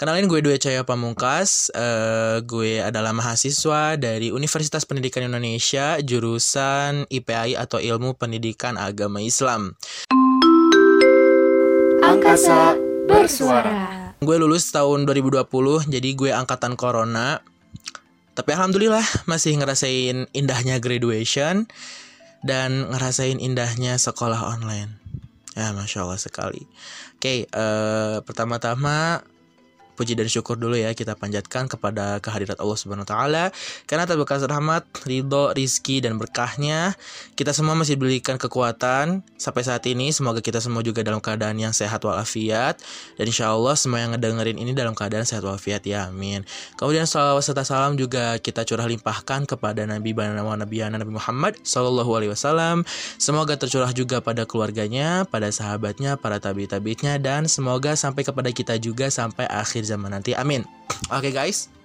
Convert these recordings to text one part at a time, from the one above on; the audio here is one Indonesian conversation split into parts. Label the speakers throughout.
Speaker 1: Kenalin gue Dwi Cahaya Pamungkas. Uh, gue adalah mahasiswa dari Universitas Pendidikan Indonesia, jurusan IPAI atau Ilmu Pendidikan Agama Islam.
Speaker 2: Angkasa bersuara.
Speaker 1: Gue lulus tahun 2020, jadi gue angkatan corona. Tapi alhamdulillah masih ngerasain indahnya graduation dan ngerasain indahnya sekolah online. Ya, masya Allah sekali. Oke, okay, uh, eh, pertama-tama puji dan syukur dulu ya kita panjatkan kepada kehadirat Allah Subhanahu taala karena atas berkat rahmat, ridho, rizki dan berkahnya kita semua masih diberikan kekuatan sampai saat ini semoga kita semua juga dalam keadaan yang sehat walafiat dan insya Allah semua yang ngedengerin ini dalam keadaan sehat walafiat ya amin. Kemudian salawat serta salam juga kita curah limpahkan kepada Nabi Bana Nabi Nabi Muhammad Sallallahu Alaihi Wasallam. Semoga tercurah juga pada keluarganya, pada sahabatnya, para tabi tabitnya dan semoga sampai kepada kita juga sampai akhir zaman nanti. Amin. Oke okay, guys.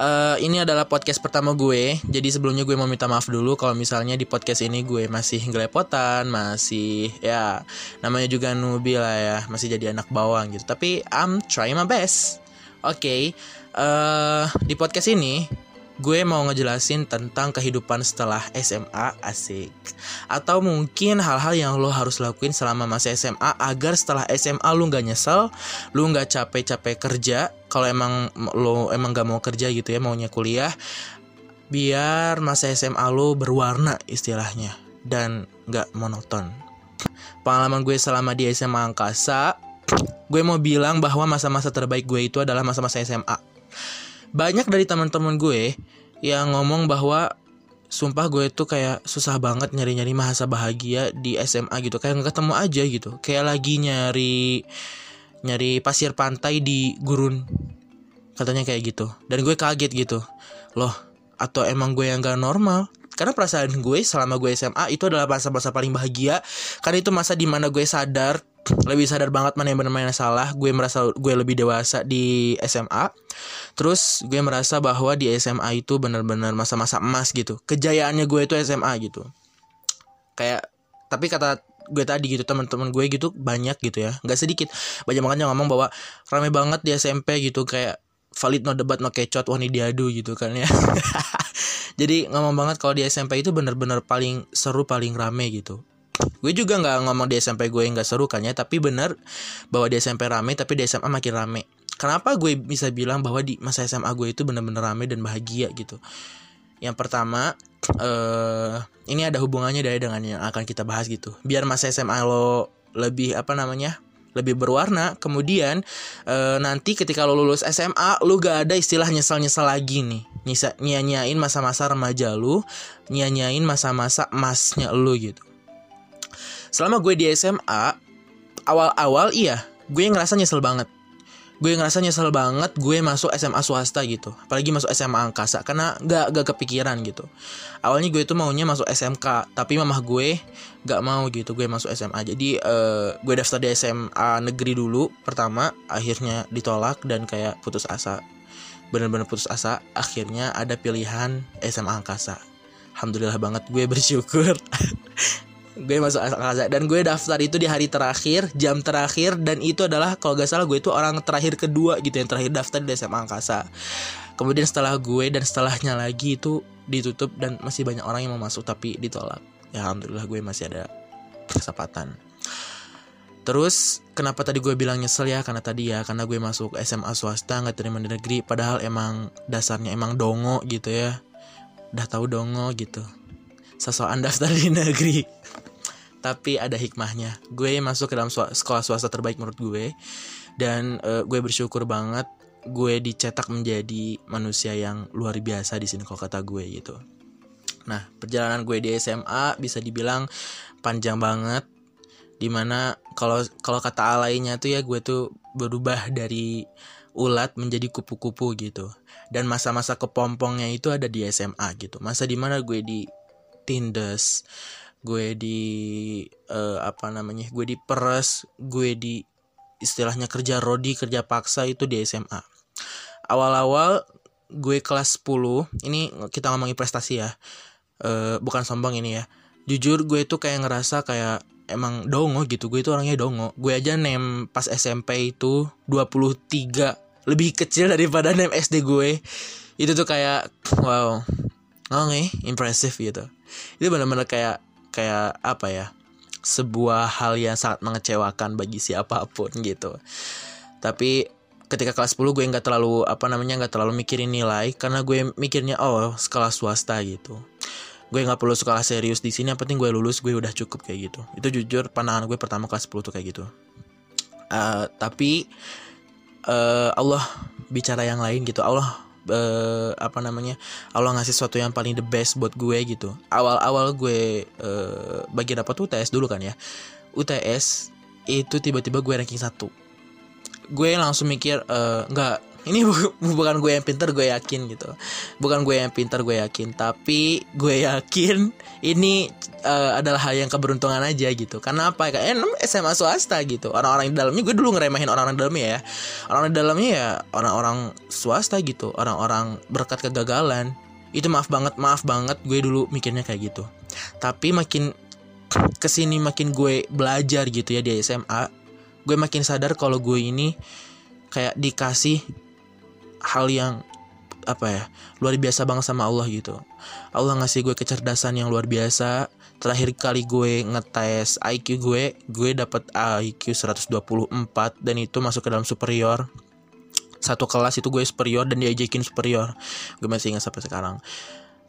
Speaker 1: Uh, ini adalah podcast pertama gue. Jadi sebelumnya gue mau minta maaf dulu kalau misalnya di podcast ini gue masih ngelepotan, masih ya namanya juga nubi lah ya, masih jadi anak bawang gitu. Tapi I'm trying my best. Oke, okay. uh, eh, di podcast ini gue mau ngejelasin tentang kehidupan setelah SMA asik. Atau mungkin hal-hal yang lo harus lakuin selama masa SMA agar setelah SMA lo nggak nyesel lo nggak capek-capek kerja. Kalau emang lo emang gak mau kerja gitu ya maunya kuliah biar masa SMA lo berwarna istilahnya dan nggak monoton. Pengalaman gue selama di SMA Angkasa gue mau bilang bahwa masa-masa terbaik gue itu adalah masa-masa SMA banyak dari teman-teman gue yang ngomong bahwa sumpah gue tuh kayak susah banget nyari-nyari masa bahagia di SMA gitu kayak nggak ketemu aja gitu. Kayak lagi nyari nyari pasir pantai di gurun katanya kayak gitu. Dan gue kaget gitu. Loh atau emang gue yang gak normal? Karena perasaan gue selama gue SMA itu adalah masa-masa paling bahagia. Karena itu masa di mana gue sadar lebih sadar banget mana yang benar mana salah. Gue merasa gue lebih dewasa di SMA terus gue merasa bahwa di SMA itu benar-benar masa-masa emas gitu. Kejayaannya gue itu SMA gitu. Kayak tapi kata gue tadi gitu teman-teman gue gitu banyak gitu ya. Nggak sedikit. Banyak banget yang ngomong bahwa rame banget di SMP gitu kayak valid no debat no kecot wah ini diadu gitu kan ya. Jadi ngomong banget kalau di SMP itu bener-bener paling seru paling rame gitu. Gue juga nggak ngomong di SMP gue nggak seru kan ya tapi bener bahwa di SMP rame tapi di SMA makin rame kenapa gue bisa bilang bahwa di masa SMA gue itu bener-bener rame dan bahagia gitu? Yang pertama uh, ini ada hubungannya dari dengan yang akan kita bahas gitu. Biar masa SMA lo lebih apa namanya lebih berwarna kemudian uh, nanti ketika lo lulus SMA lo gak ada istilah nyesel-nyesel lagi nih. Nyisa, nyanyain masa-masa remaja lu nyanyain masa-masa emasnya lu gitu. Selama gue di SMA awal-awal iya gue ngerasa nyesel banget gue ngerasa nyesel banget gue masuk SMA swasta gitu. Apalagi masuk SMA angkasa karena gak gak kepikiran gitu. Awalnya gue itu maunya masuk SMK tapi mamah gue gak mau gitu gue masuk SMA jadi uh, gue daftar di SMA negeri dulu pertama akhirnya ditolak dan kayak putus asa. Bener-bener putus asa akhirnya ada pilihan SMA angkasa. Alhamdulillah banget gue bersyukur gue masuk angkasa dan gue daftar itu di hari terakhir jam terakhir dan itu adalah kalau gak salah gue itu orang terakhir kedua gitu yang terakhir daftar di SMA angkasa. Kemudian setelah gue dan setelahnya lagi itu ditutup dan masih banyak orang yang mau masuk tapi ditolak. Ya alhamdulillah gue masih ada kesempatan. Terus kenapa tadi gue bilang nyesel ya? Karena tadi ya karena gue masuk SMA swasta nggak terima di negeri padahal emang dasarnya emang dongo gitu ya. Udah tahu dongo gitu. Sesokan daftar di negeri tapi ada hikmahnya. Gue masuk ke dalam sekolah swasta terbaik menurut gue. Dan uh, gue bersyukur banget gue dicetak menjadi manusia yang luar biasa di sini kalau kata gue gitu. Nah perjalanan gue di SMA bisa dibilang panjang banget. Di mana kalau kalau kata alainya tuh ya gue tuh berubah dari ulat menjadi kupu-kupu gitu. Dan masa-masa kepompongnya itu ada di SMA gitu. Masa di mana gue di tindes gue di uh, apa namanya gue di peres gue di istilahnya kerja rodi kerja paksa itu di SMA awal-awal gue kelas 10 ini kita ngomongin prestasi ya uh, bukan sombong ini ya. Jujur gue itu kayak ngerasa kayak emang dongo gitu gue itu orangnya dongo. Gue aja nem pas SMP itu 23 lebih kecil daripada nem SD gue. Itu tuh kayak wow oke okay, impressive gitu. Itu benar-benar kayak kayak apa ya sebuah hal yang sangat mengecewakan bagi siapa pun gitu. Tapi ketika kelas 10 gue nggak terlalu apa namanya nggak terlalu mikirin nilai karena gue mikirnya oh sekolah swasta gitu. Gue nggak perlu sekolah serius di sini yang penting gue lulus gue udah cukup kayak gitu. Itu jujur pandangan gue pertama kelas 10 tuh kayak gitu. Uh, tapi uh, Allah bicara yang lain gitu. Allah uh, apa namanya Allah ngasih sesuatu yang paling the best buat gue gitu. Awal-awal gue uh, bagi dapat UTS dulu kan ya. UTS itu tiba-tiba gue ranking satu. Gue langsung mikir uh, nggak ini bukan gue yang pintar gue yakin gitu. Bukan gue yang pintar gue yakin. Tapi gue yakin ini uh, adalah hal yang keberuntungan aja gitu. Karena apa? Kayak eh, SMA swasta gitu. Orang-orang di dalamnya gue dulu ngeremehin orang-orang di dalamnya ya. Orang di dalamnya ya orang-orang swasta gitu. Orang-orang berkat kegagalan. Itu maaf banget maaf banget gue dulu mikirnya kayak gitu. Tapi makin ke sini makin gue belajar gitu ya di SMA gue makin sadar kalau gue ini kayak dikasih hal yang apa ya luar biasa banget sama Allah gitu. Allah ngasih gue kecerdasan yang luar biasa. Terakhir kali gue ngetes IQ gue gue dapat IQ 124 dan itu masuk ke dalam superior. Satu kelas itu gue superior dan diajakin superior. Gue masih ingat sampai sekarang.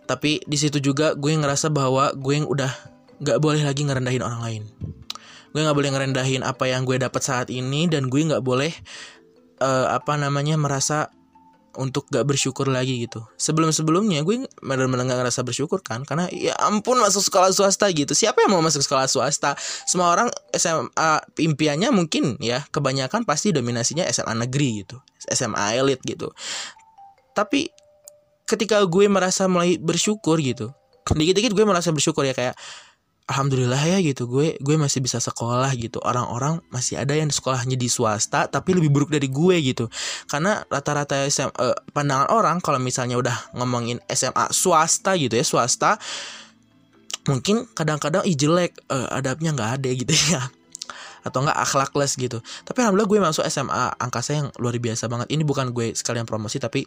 Speaker 1: Tapi di situ juga gue ngerasa bahwa gue yang udah nggak boleh lagi ngerendahin orang lain. Gue nggak boleh ngerendahin apa yang gue dapat saat ini dan gue nggak boleh uh, apa namanya merasa untuk gak bersyukur lagi gitu. Sebelum sebelumnya gue benar-benar gak ngerasa bersyukur kan karena ya ampun masuk sekolah swasta gitu. Siapa yang mau masuk sekolah swasta? Semua orang SMA impiannya mungkin ya kebanyakan pasti dominasinya SMA negeri gitu SMA elit gitu. Tapi ketika gue merasa mulai bersyukur gitu dikit-dikit gue merasa bersyukur ya kayak alhamdulillah ya gitu. Gue gue masih bisa sekolah gitu. Orang-orang masih ada yang sekolahnya di swasta tapi lebih buruk dari gue gitu. Karena rata-rata SM, eh, pandangan orang kalau misalnya udah ngomongin SMA swasta gitu ya swasta mungkin kadang-kadang ih jelek uh, adabnya nggak ada gitu ya. Atau enggak akhlakless gitu. Tapi alhamdulillah gue masuk SMA angkasa yang luar biasa banget. Ini bukan gue sekalian promosi tapi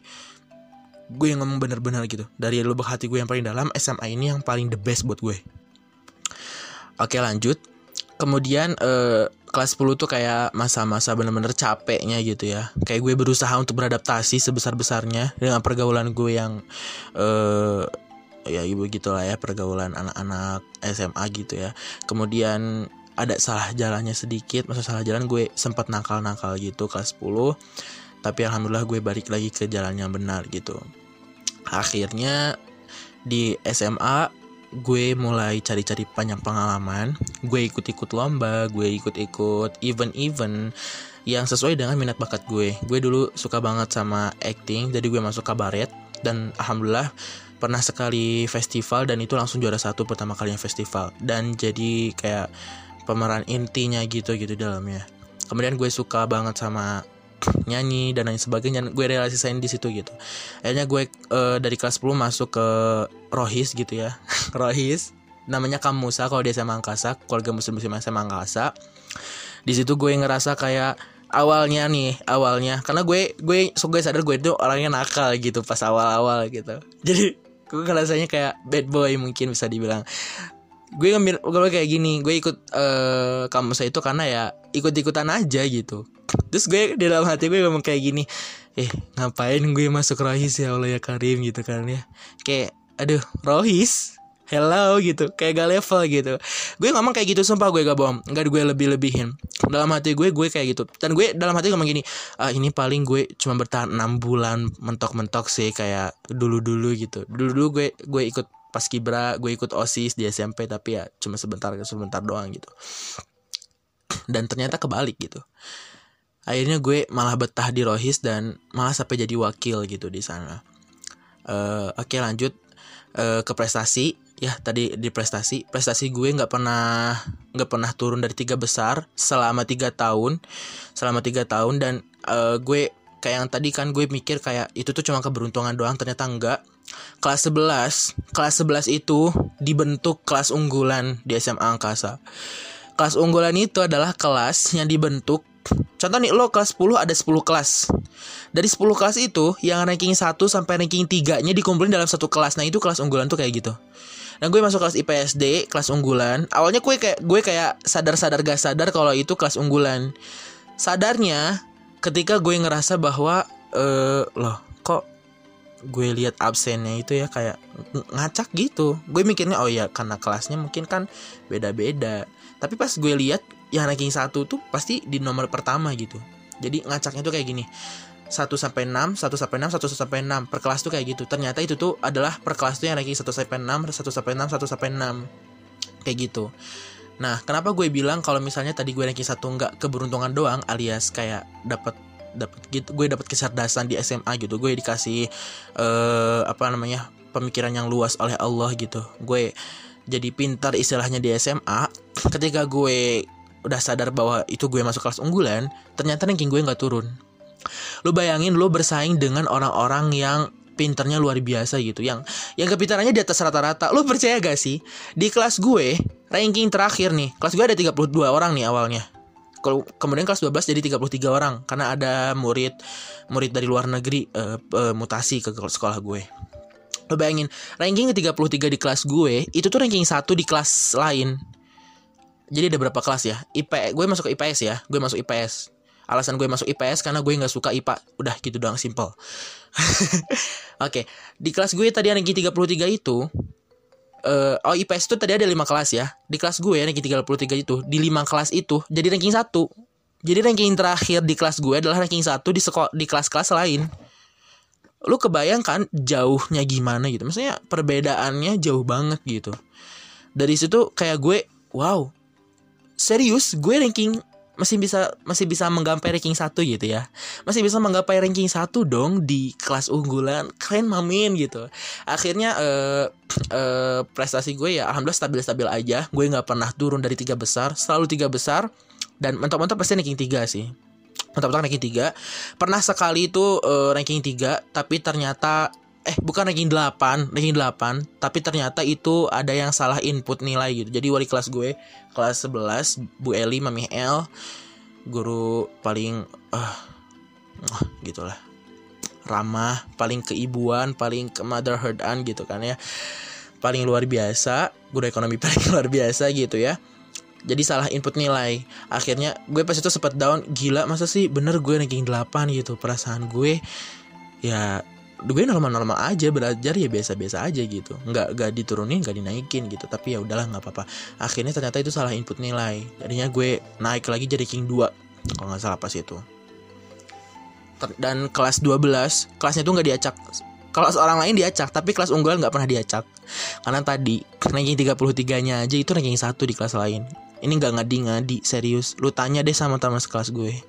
Speaker 1: gue yang ngomong bener-bener gitu. Dari lubuk hati gue yang paling dalam SMA ini yang paling the best buat gue Oke lanjut. Kemudian eh, kelas 10 tuh kayak masa-masa bener-bener capeknya gitu ya. Kayak gue berusaha untuk beradaptasi sebesar-besarnya dengan pergaulan gue yang eh, ya ibu gitulah ya pergaulan anak-anak SMA gitu ya. Kemudian ada salah jalannya sedikit, masa salah jalan gue sempat nakal-nakal gitu kelas 10. Tapi alhamdulillah gue balik lagi ke jalan yang benar gitu. Akhirnya di SMA gue mulai cari-cari banyak pengalaman gue ikut-ikut lomba gue ikut-ikut event-event yang sesuai dengan minat bakat gue. Gue dulu suka banget sama acting jadi gue masuk kabaret dan alhamdulillah pernah sekali festival dan itu langsung juara satu pertama kalinya festival. Dan jadi kayak pemeran intinya gitu gitu dalamnya. Kemudian gue suka banget sama nyanyi dan lain sebagainya gue realisasiin di situ gitu. Akhirnya gue uh, dari kelas 10 masuk ke Rohis gitu ya. Rohis namanya Kamusa kalau dia SMA Angkasa keluarga muslim muslim SMA Angkasa. Di situ gue ngerasa kayak awalnya nih awalnya karena gue gue so gue sadar gue itu orangnya nakal gitu pas awal-awal gitu. Jadi gue ngerasanya kayak bad boy mungkin bisa dibilang gue ngambil gue kayak gini gue ikut uh, kamusa itu karena ya ikut-ikutan aja gitu. Terus gue di dalam hati gue ngomong kayak gini eh ngapain gue masuk rohis ya Allah ya Karim gitu kan ya. Kayak aduh rohis? Hello gitu. Kayak gak level gitu. Gue ngomong kayak gitu sumpah gue gak bohong. Nggak gue lebih lebihin dalam hati gue gue kayak gitu. Dan gue dalam hati ngomong gini ah, ini paling gue cuma bertahan enam bulan mentok mentok sih kayak dulu dulu gitu. Dulu dulu gue gue ikut pas kibra gue ikut osis di SMP tapi ya cuma sebentar sebentar doang gitu. Dan ternyata kebalik gitu. Akhirnya gue malah betah di Rohis dan malah sampai jadi wakil gitu di sana. Uh, oke okay, lanjut. Uh, ke prestasi. Ya tadi di prestasi. Prestasi gue nggak pernah nggak pernah turun dari tiga besar selama tiga tahun. Selama tiga tahun dan uh, gue kayak yang tadi kan gue mikir kayak itu tuh cuma keberuntungan doang ternyata enggak kelas 11 kelas 11 itu dibentuk kelas unggulan di SMA Angkasa kelas unggulan itu adalah kelas yang dibentuk Contoh nih lo kelas 10 ada 10 kelas. Dari 10 kelas itu yang ranking 1 sampai ranking 3-nya dikumpulin dalam satu kelas. Nah, itu kelas unggulan tuh kayak gitu. Nah, gue masuk kelas IPSD, kelas unggulan. Awalnya gue kayak gue kayak sadar-sadar gak sadar kalau itu kelas unggulan. Sadarnya ketika gue ngerasa bahwa eh loh, gue lihat absennya itu ya kayak ngacak gitu. Gue mikirnya oh ya karena kelasnya mungkin kan beda-beda. Tapi pas gue lihat yang ranking satu tuh pasti di nomor pertama gitu. Jadi ngacaknya tuh kayak gini. 1 sampai 6, 1 sampai 6, 1 sampai 6 per kelas tuh kayak gitu. Ternyata itu tuh adalah per kelas tuh yang ranking 1 sampai 6, 1 sampai 6, 1 sampai 6. Kayak gitu. Nah, kenapa gue bilang kalau misalnya tadi gue ranking 1 nggak keberuntungan doang alias kayak dapat dapat gitu gue dapat kecerdasan di SMA gitu. Gue dikasih eh apa namanya pemikiran yang luas oleh Allah gitu. Gue jadi pintar istilahnya di SMA ketika gue udah sadar bahwa itu gue masuk kelas unggulan ternyata ranking gue nggak turun. Lu bayangin lu bersaing dengan orang-orang yang pinternya luar biasa gitu. Yang yang kepintarannya di atas rata-rata. Lu percaya gak sih? Di kelas gue ranking terakhir nih kelas gue ada 32 orang nih awalnya kemudian kelas 12 jadi 33 orang karena ada murid murid dari luar negeri uh, uh, mutasi ke sekolah gue. Lo bayangin ranking ke 33 di kelas gue itu tuh ranking 1 di kelas lain. Jadi ada berapa kelas ya? IP gue masuk ke IPS ya gue masuk IPS alasan gue masuk IPS karena gue nggak suka IPA udah gitu doang simple. Oke okay. di kelas gue tadi ranking 33 itu uh, oh IPS itu tadi ada 5 kelas ya? Di kelas gue ranking 33 itu di 5 kelas itu jadi ranking 1 jadi ranking terakhir di kelas gue adalah ranking 1 di sekolah di kelas-kelas lain. Lu kebayangkan jauhnya gimana gitu? Maksudnya perbedaannya jauh banget gitu. Dari situ kayak gue wow. Serius gue ranking masih bisa masih bisa menggapai ranking satu gitu ya. Masih bisa menggapai ranking satu dong di kelas unggulan keren mamin gitu. Akhirnya uh, uh, prestasi gue ya alhamdulillah stabil stabil aja. Gue nggak pernah turun dari tiga besar selalu tiga besar. Dan mentok-mentok pasti ranking tiga sih. Mentok-mentok ranking tiga. Pernah sekali itu uh, ranking tiga tapi ternyata eh bukan ranking 8 ranking 8 tapi ternyata itu ada yang salah input nilai gitu. Jadi wali kelas gue kelas 11 Bu Eli Mami L guru paling uh, uh, gitulah. Ramah paling keibuan paling ke motherhoodan gitu kan ya. Paling luar biasa guru ekonomi paling luar biasa gitu ya. Jadi salah input nilai. Akhirnya gue pas itu sempat down gila masa sih bener gue ranking 8 gitu? Perasaan gue ya gue normal-normal aja belajar ya biasa-biasa aja gitu. Nggak nggak diturunin nggak dinaikin gitu. Tapi ya udahlah nggak apa-apa. Akhirnya ternyata itu salah input nilai. Jadinya gue naik lagi jadi king 2 kalau nggak salah pas itu. Dan kelas 12 kelasnya tuh nggak diacak. Kelas orang lain diacak tapi kelas unggulan nggak pernah diacak. Karena tadi ranking 33 nya aja itu ranking satu di kelas lain. Ini nggak ngadi-ngadi serius. Lu tanya deh sama teman sekelas gue.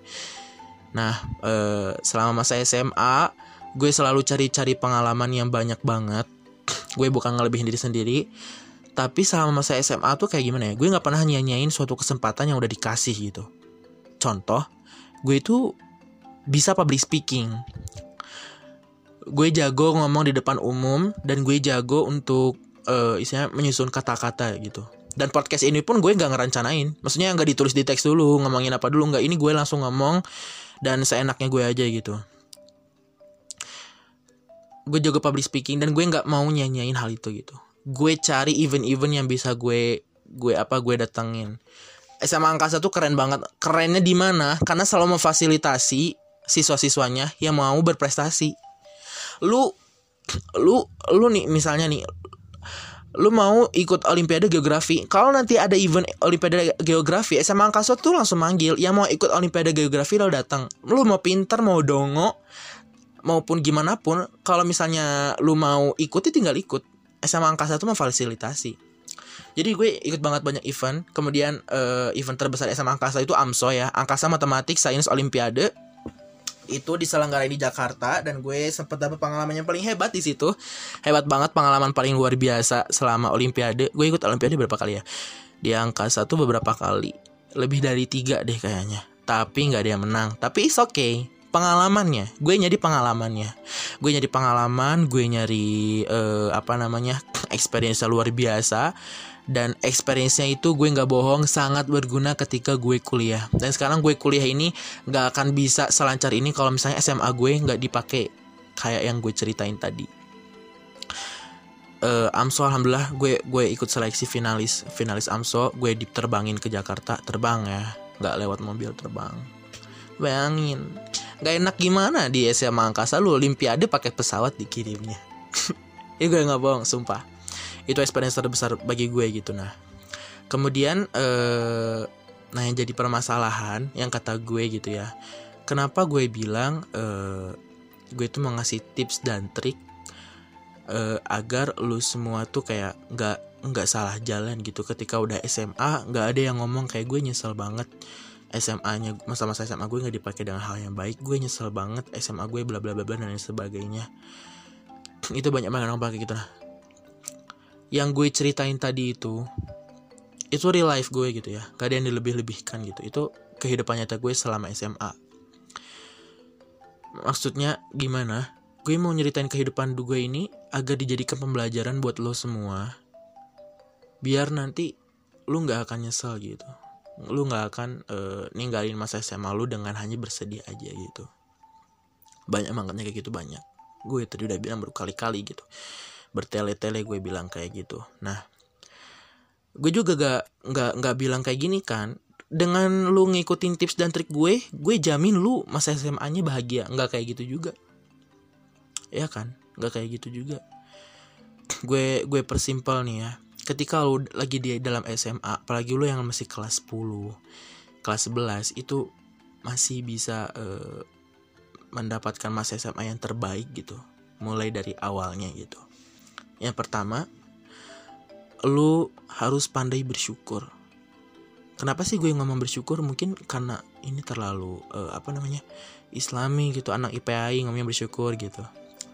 Speaker 1: Nah eh, selama masa SMA gue selalu cari-cari pengalaman yang banyak banget. Gue bukan ngelebihin diri sendiri. Tapi selama masa SMA tuh kayak gimana ya? Gue nggak pernah nyanyain suatu kesempatan yang udah dikasih gitu. Contoh gue itu bisa public speaking. Gue jago ngomong di depan umum dan gue jago untuk uh, istilahnya menyusun kata-kata gitu. Dan podcast ini pun gue nggak ngerancanain maksudnya nggak ditulis di teks dulu ngomongin apa dulu nggak. Ini gue langsung ngomong dan seenaknya gue aja gitu gue jago public speaking dan gue nggak mau nyanyain hal itu gitu. Gue cari event-event yang bisa gue gue apa gue datengin. SMA Angkasa tuh keren banget. Kerennya di mana? Karena selalu memfasilitasi siswa-siswanya yang mau berprestasi. Lu lu lu nih misalnya nih lu mau ikut olimpiade geografi. Kalau nanti ada event olimpiade geografi SMA Angkasa tuh langsung manggil. Yang mau ikut olimpiade geografi lo datang lu mau pinter mau dongo maupun gimana pun kalau misalnya lu mau ikuti tinggal ikut. SMA Angkasa itu memfasilitasi. Jadi gue ikut banget banyak event. Kemudian uh, event terbesar SMA Angkasa itu AMSO ya. Angkasa Matematik Sains Olimpiade. Itu diselenggarain di Jakarta dan gue sempet dapet pengalaman yang paling hebat di situ. Hebat banget pengalaman paling luar biasa selama Olimpiade. Gue ikut Olimpiade berapa kali ya? Di Angkasa tuh beberapa kali. Lebih dari tiga deh kayaknya. Tapi nggak ada yang menang. Tapi it's okay pengalamannya. Gue nyari pengalamannya. Gue nyari pengalaman gue nyari uh, apa namanya experience luar biasa. Dan experience-nya itu gue nggak bohong sangat berguna ketika gue kuliah. Dan sekarang gue kuliah ini nggak akan bisa selancar ini kalau misalnya SMA gue nggak dipakai kayak yang gue ceritain tadi. Uh, AMSO alhamdulillah gue gue ikut seleksi finalis. Finalis AMSO gue diterbangin ke Jakarta terbang ya. Nggak lewat mobil terbang. Bayangin nggak enak gimana di SMA angkasa lu olimpiade pakai pesawat dikirimnya. Ya gue nggak bohong sumpah. Itu experience terbesar bagi gue gitu nah. Kemudian eh, nah yang jadi permasalahan yang kata gue gitu ya. Kenapa gue bilang eh, gue itu mau tips dan trik eh, agar lu semua tuh kayak nggak nggak salah jalan gitu. Ketika udah SMA nggak ada yang ngomong kayak gue nyesel banget SMA-nya masa-masa SMA gue nggak dipakai dengan hal yang baik gue nyesel banget SMA gue bla bla bla bla dan lain sebagainya. Itu banyak banget orang pakai gitu nah yang gue ceritain tadi itu itu real life gue gitu ya. Gak ada yang dilebih-lebihkan gitu. Itu kehidupan nyata gue selama SMA maksudnya gimana? Gue mau nyeritain kehidupan gue ini agar dijadikan pembelajaran buat lo semua. Biar nanti lu nggak akan nyesel gitu lu nggak akan uh, ninggalin masa SMA lu dengan hanya bersedih aja gitu. Banyak bangetnya kayak gitu banyak. Gue tadi udah bilang berkali-kali gitu. Bertele-tele gue bilang kayak gitu. Nah gue juga gak nggak nggak bilang kayak gini kan. Dengan lu ngikutin tips dan trik gue gue jamin lu masa SMA nya bahagia. Nggak kayak gitu juga. Ya kan? Nggak kayak gitu juga. Gue gue persimpel nih ya ketika lu lagi di dalam SMA apalagi lu yang masih kelas 10 kelas 11 itu masih bisa uh, mendapatkan masa SMA yang terbaik gitu mulai dari awalnya gitu yang pertama, lu harus pandai bersyukur. Kenapa sih gue ngomong bersyukur? Mungkin karena ini terlalu uh, apa namanya Islami gitu, anak IPAI ngomongnya bersyukur gitu.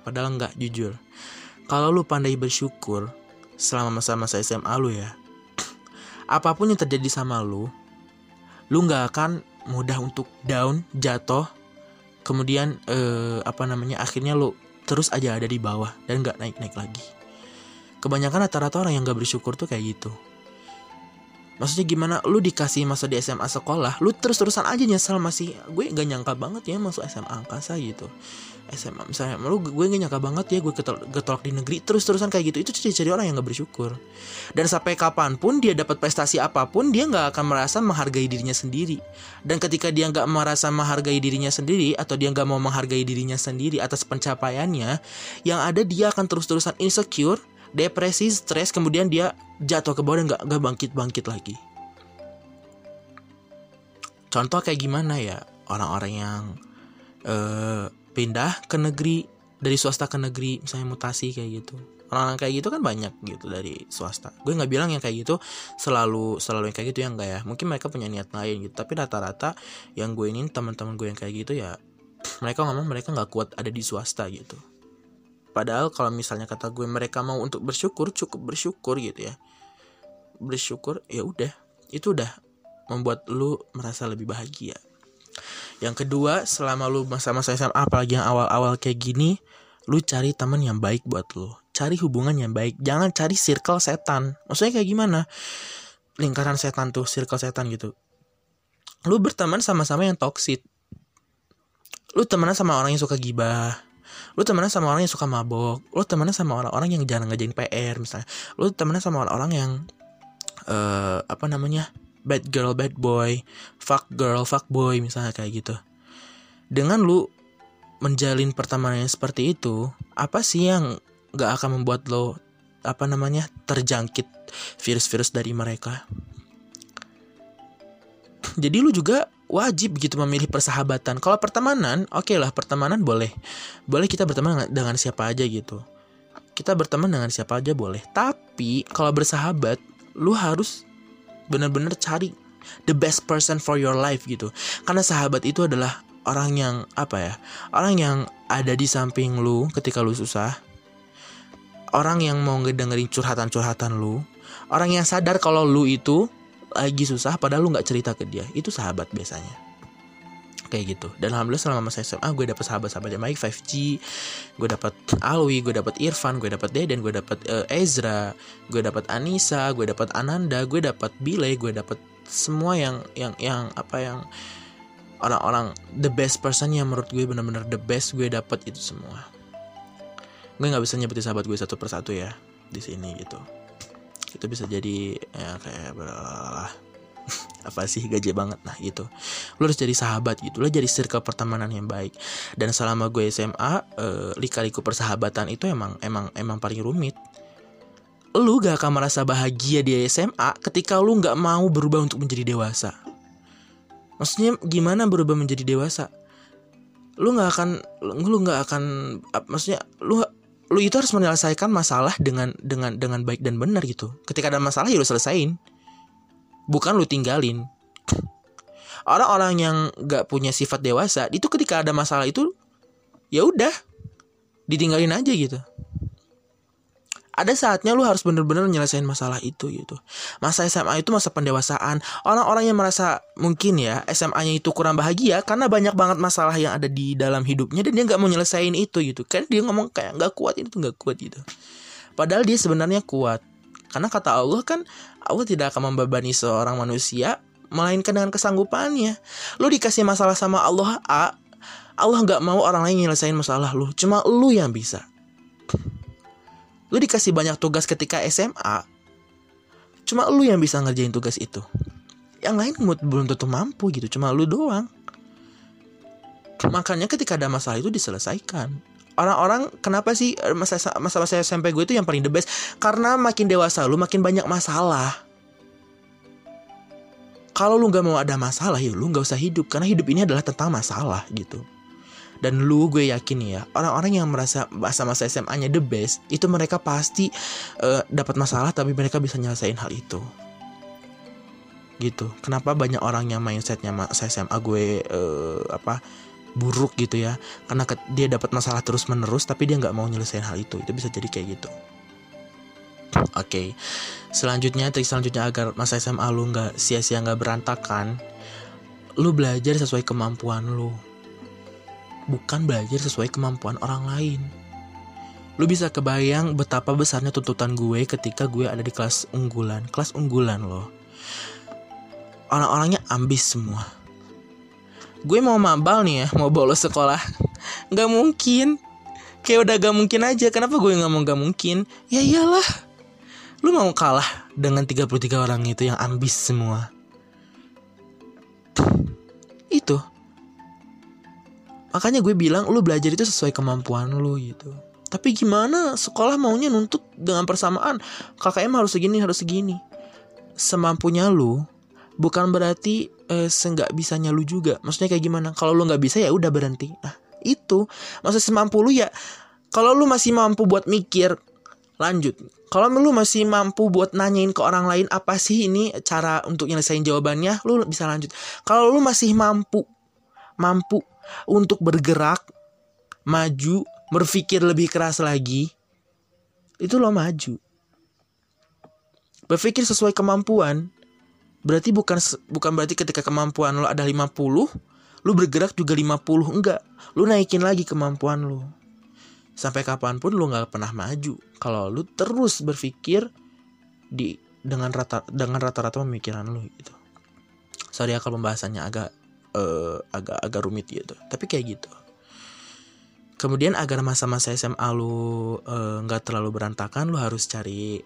Speaker 1: Padahal nggak jujur. Kalau lu pandai bersyukur selama masa-masa SMA lu ya, apa pun yang terjadi sama lu, lu nggak akan mudah untuk down, jatuh, kemudian uh, apa namanya akhirnya lu terus aja ada di bawah dan nggak naik-naik lagi. Kebanyakan rata-rata orang yang gak bersyukur tuh kayak gitu maksudnya gimana? Lu dikasih masa di SMA sekolah lu terus-terusan aja nyesel masih. Gue gak nyangka banget ya masuk SMA angkasa gitu. SMA misalnya lu gue gak nyangka banget ya gue getolak di negeri terus-terusan kayak gitu. Itu ciri-ciri orang yang gak bersyukur. Dan sampai kapan pun dia dapat prestasi apa pun dia gak akan merasa menghargai dirinya sendiri. Dan ketika dia gak merasa menghargai dirinya sendiri atau dia gak mau menghargai dirinya sendiri atas pencapaiannya yang ada dia akan terus-terusan insecure depresi, stres, kemudian dia jatuh ke bawah dan gak, gak bangkit-bangkit lagi. Contoh kayak gimana ya orang-orang yang uh, pindah ke negeri dari swasta ke negeri, misalnya mutasi kayak gitu. Orang-orang kayak gitu kan banyak gitu dari swasta. Gue nggak bilang yang kayak gitu selalu selalu yang kayak gitu yang enggak ya. Mungkin mereka punya niat lain gitu. Tapi rata-rata yang gue ini teman-teman gue yang kayak gitu ya mereka ngomong mereka nggak kuat ada di swasta gitu Padahal kalau misalnya kata gue mereka mau untuk bersyukur cukup bersyukur gitu ya. Bersyukur ya udah itu udah membuat lu merasa lebih bahagia. Yang kedua, selama lu masa-masa SMA apalagi yang awal-awal kayak gini, lu cari teman yang baik buat lu. Cari hubungan yang baik, jangan cari circle setan. Maksudnya kayak gimana? Lingkaran setan tuh, circle setan gitu. Lu berteman sama-sama yang toxic. Lu temenan sama orang yang suka gibah, lu temenan sama orang yang suka mabok. Lu temenan sama orang-orang yang jarang ngajain PR misalnya. Lu temenan sama orang-orang yang uh, apa namanya bad girl bad boy fuck girl fuck boy misalnya kayak gitu. Dengan lu menjalin pertemanan yang seperti itu apa sih yang gak akan membuat lo apa namanya terjangkit virus-virus dari mereka? Jadi lu juga wajib gitu memilih persahabatan. Kalau pertemanan, oke okay lah pertemanan boleh. Boleh kita berteman dengan siapa aja gitu. Kita berteman dengan siapa aja boleh. Tapi kalau bersahabat, lu harus benar-benar cari the best person for your life gitu. Karena sahabat itu adalah orang yang apa ya? Orang yang ada di samping lu ketika lu susah. Orang yang mau ngedengerin curhatan-curhatan lu. Orang yang sadar kalau lu itu lagi susah padahal lu nggak cerita ke dia. Itu sahabat biasanya. Kayak gitu. Dan alhamdulillah selama masa SMA gue dapet sahabat-sahabat yang baik. 5G gue dapet Alwi gue dapet Irfan gue dapet Deden gue dapet uh, Ezra gue dapet Anissa gue dapet Ananda gue dapet Bile gue dapet semua yang yang yang apa yang orang-orang the best person yang menurut gue bener-bener the best gue dapet itu semua. Gue nggak bisa nyebutin sahabat gue satu persatu ya di sini gitu itu bisa jadi ya kayak apa sih gaje banget. Nah gitu. Lo harus jadi sahabat gitu. Lo jadi circle pertemanan yang baik. Dan selama gue SMA eh, lika-liku persahabatan itu emang emang emang paling rumit. Lu gak akan merasa bahagia di SMA ketika lu gak mau berubah untuk menjadi dewasa. Maksudnya gimana berubah menjadi dewasa? Lu gak akan lu gak akan maksudnya lu lu itu harus menyelesaikan masalah dengan dengan dengan baik dan benar gitu. Ketika ada masalah ya lu selesain. Bukan lu tinggalin. Orang-orang yang gak punya sifat dewasa itu ketika ada masalah itu ya udah ditinggalin aja gitu ada saatnya lu harus bener-bener nyelesain masalah itu gitu. Masa SMA itu masa pendewasaan. Orang-orang yang merasa mungkin ya SMA-nya itu kurang bahagia karena banyak banget masalah yang ada di dalam hidupnya dan dia nggak mau nyelesain itu gitu. Kan dia ngomong kayak nggak kuat itu nggak kuat gitu. Padahal dia sebenarnya kuat. Karena kata Allah kan Allah tidak akan membebani seorang manusia melainkan dengan kesanggupannya. Lu dikasih masalah sama Allah A, Allah nggak mau orang lain nyelesain masalah lu. Cuma lu yang bisa lu dikasih banyak tugas ketika SMA cuma lu yang bisa ngerjain tugas itu. Yang lain belum tentu mampu gitu cuma lu doang. Makanya ketika ada masalah itu diselesaikan. Orang-orang kenapa sih masa masa masa SMP gue itu yang paling the best? Karena makin dewasa lu makin banyak masalah. Kalau lu nggak mau ada masalah ya lu nggak usah hidup. Karena hidup ini adalah tentang masalah gitu dan lu gue yakin ya orang-orang yang merasa masa-masa SMA-nya the best itu mereka pasti uh, dapat masalah tapi mereka bisa nyelesain hal itu. Gitu. Kenapa banyak orang yang mindsetnya masa SMA gue uh, apa buruk gitu ya? Karena dia dapat masalah terus menerus tapi dia nggak mau nyelesain hal itu. Itu bisa jadi kayak gitu. Oke, okay. selanjutnya trik selanjutnya agar masa SMA lu nggak sia-sia nggak berantakan, lu belajar sesuai kemampuan lu bukan belajar sesuai kemampuan orang lain. Lu bisa kebayang betapa besarnya tuntutan gue ketika gue ada di kelas unggulan. Kelas unggulan loh. Orang-orangnya ambis semua. Gue mau mabal nih ya, mau bolos sekolah. Gak mungkin. Kayak udah gak mungkin aja. Kenapa gue mau gak mungkin? Ya iyalah. Lu mau kalah dengan 33 orang itu yang ambis semua. Itu Makanya gue bilang lu belajar itu sesuai kemampuan lu gitu. Tapi gimana sekolah maunya nuntut dengan persamaan KKM harus segini harus segini. Semampunya lu bukan berarti eh, seenggak bisanya lu juga. Maksudnya kayak gimana? Kalau lu nggak bisa ya udah berhenti. Nah itu maksud semampu lu ya. Kalau lu masih mampu buat mikir lanjut. Kalau lu masih mampu buat nanyain ke orang lain apa sih ini cara untuk nyelesain jawabannya, lu bisa lanjut. Kalau lu masih mampu mampu untuk bergerak, maju, berpikir lebih keras lagi, itu lo maju. Berpikir sesuai kemampuan, berarti bukan bukan berarti ketika kemampuan lo ada 50, lu bergerak juga 50, enggak. Lu naikin lagi kemampuan lo. Sampai kapan pun lu nggak pernah maju. Kalau lu terus berpikir di dengan rata dengan rata-rata pemikiran lu gitu. Sorry ya kalau pembahasannya agak uh, agak agak rumit gitu. Tapi kayak gitu. Kemudian agar masa-masa SMA lu eh, nggak uh, terlalu berantakan lu harus cari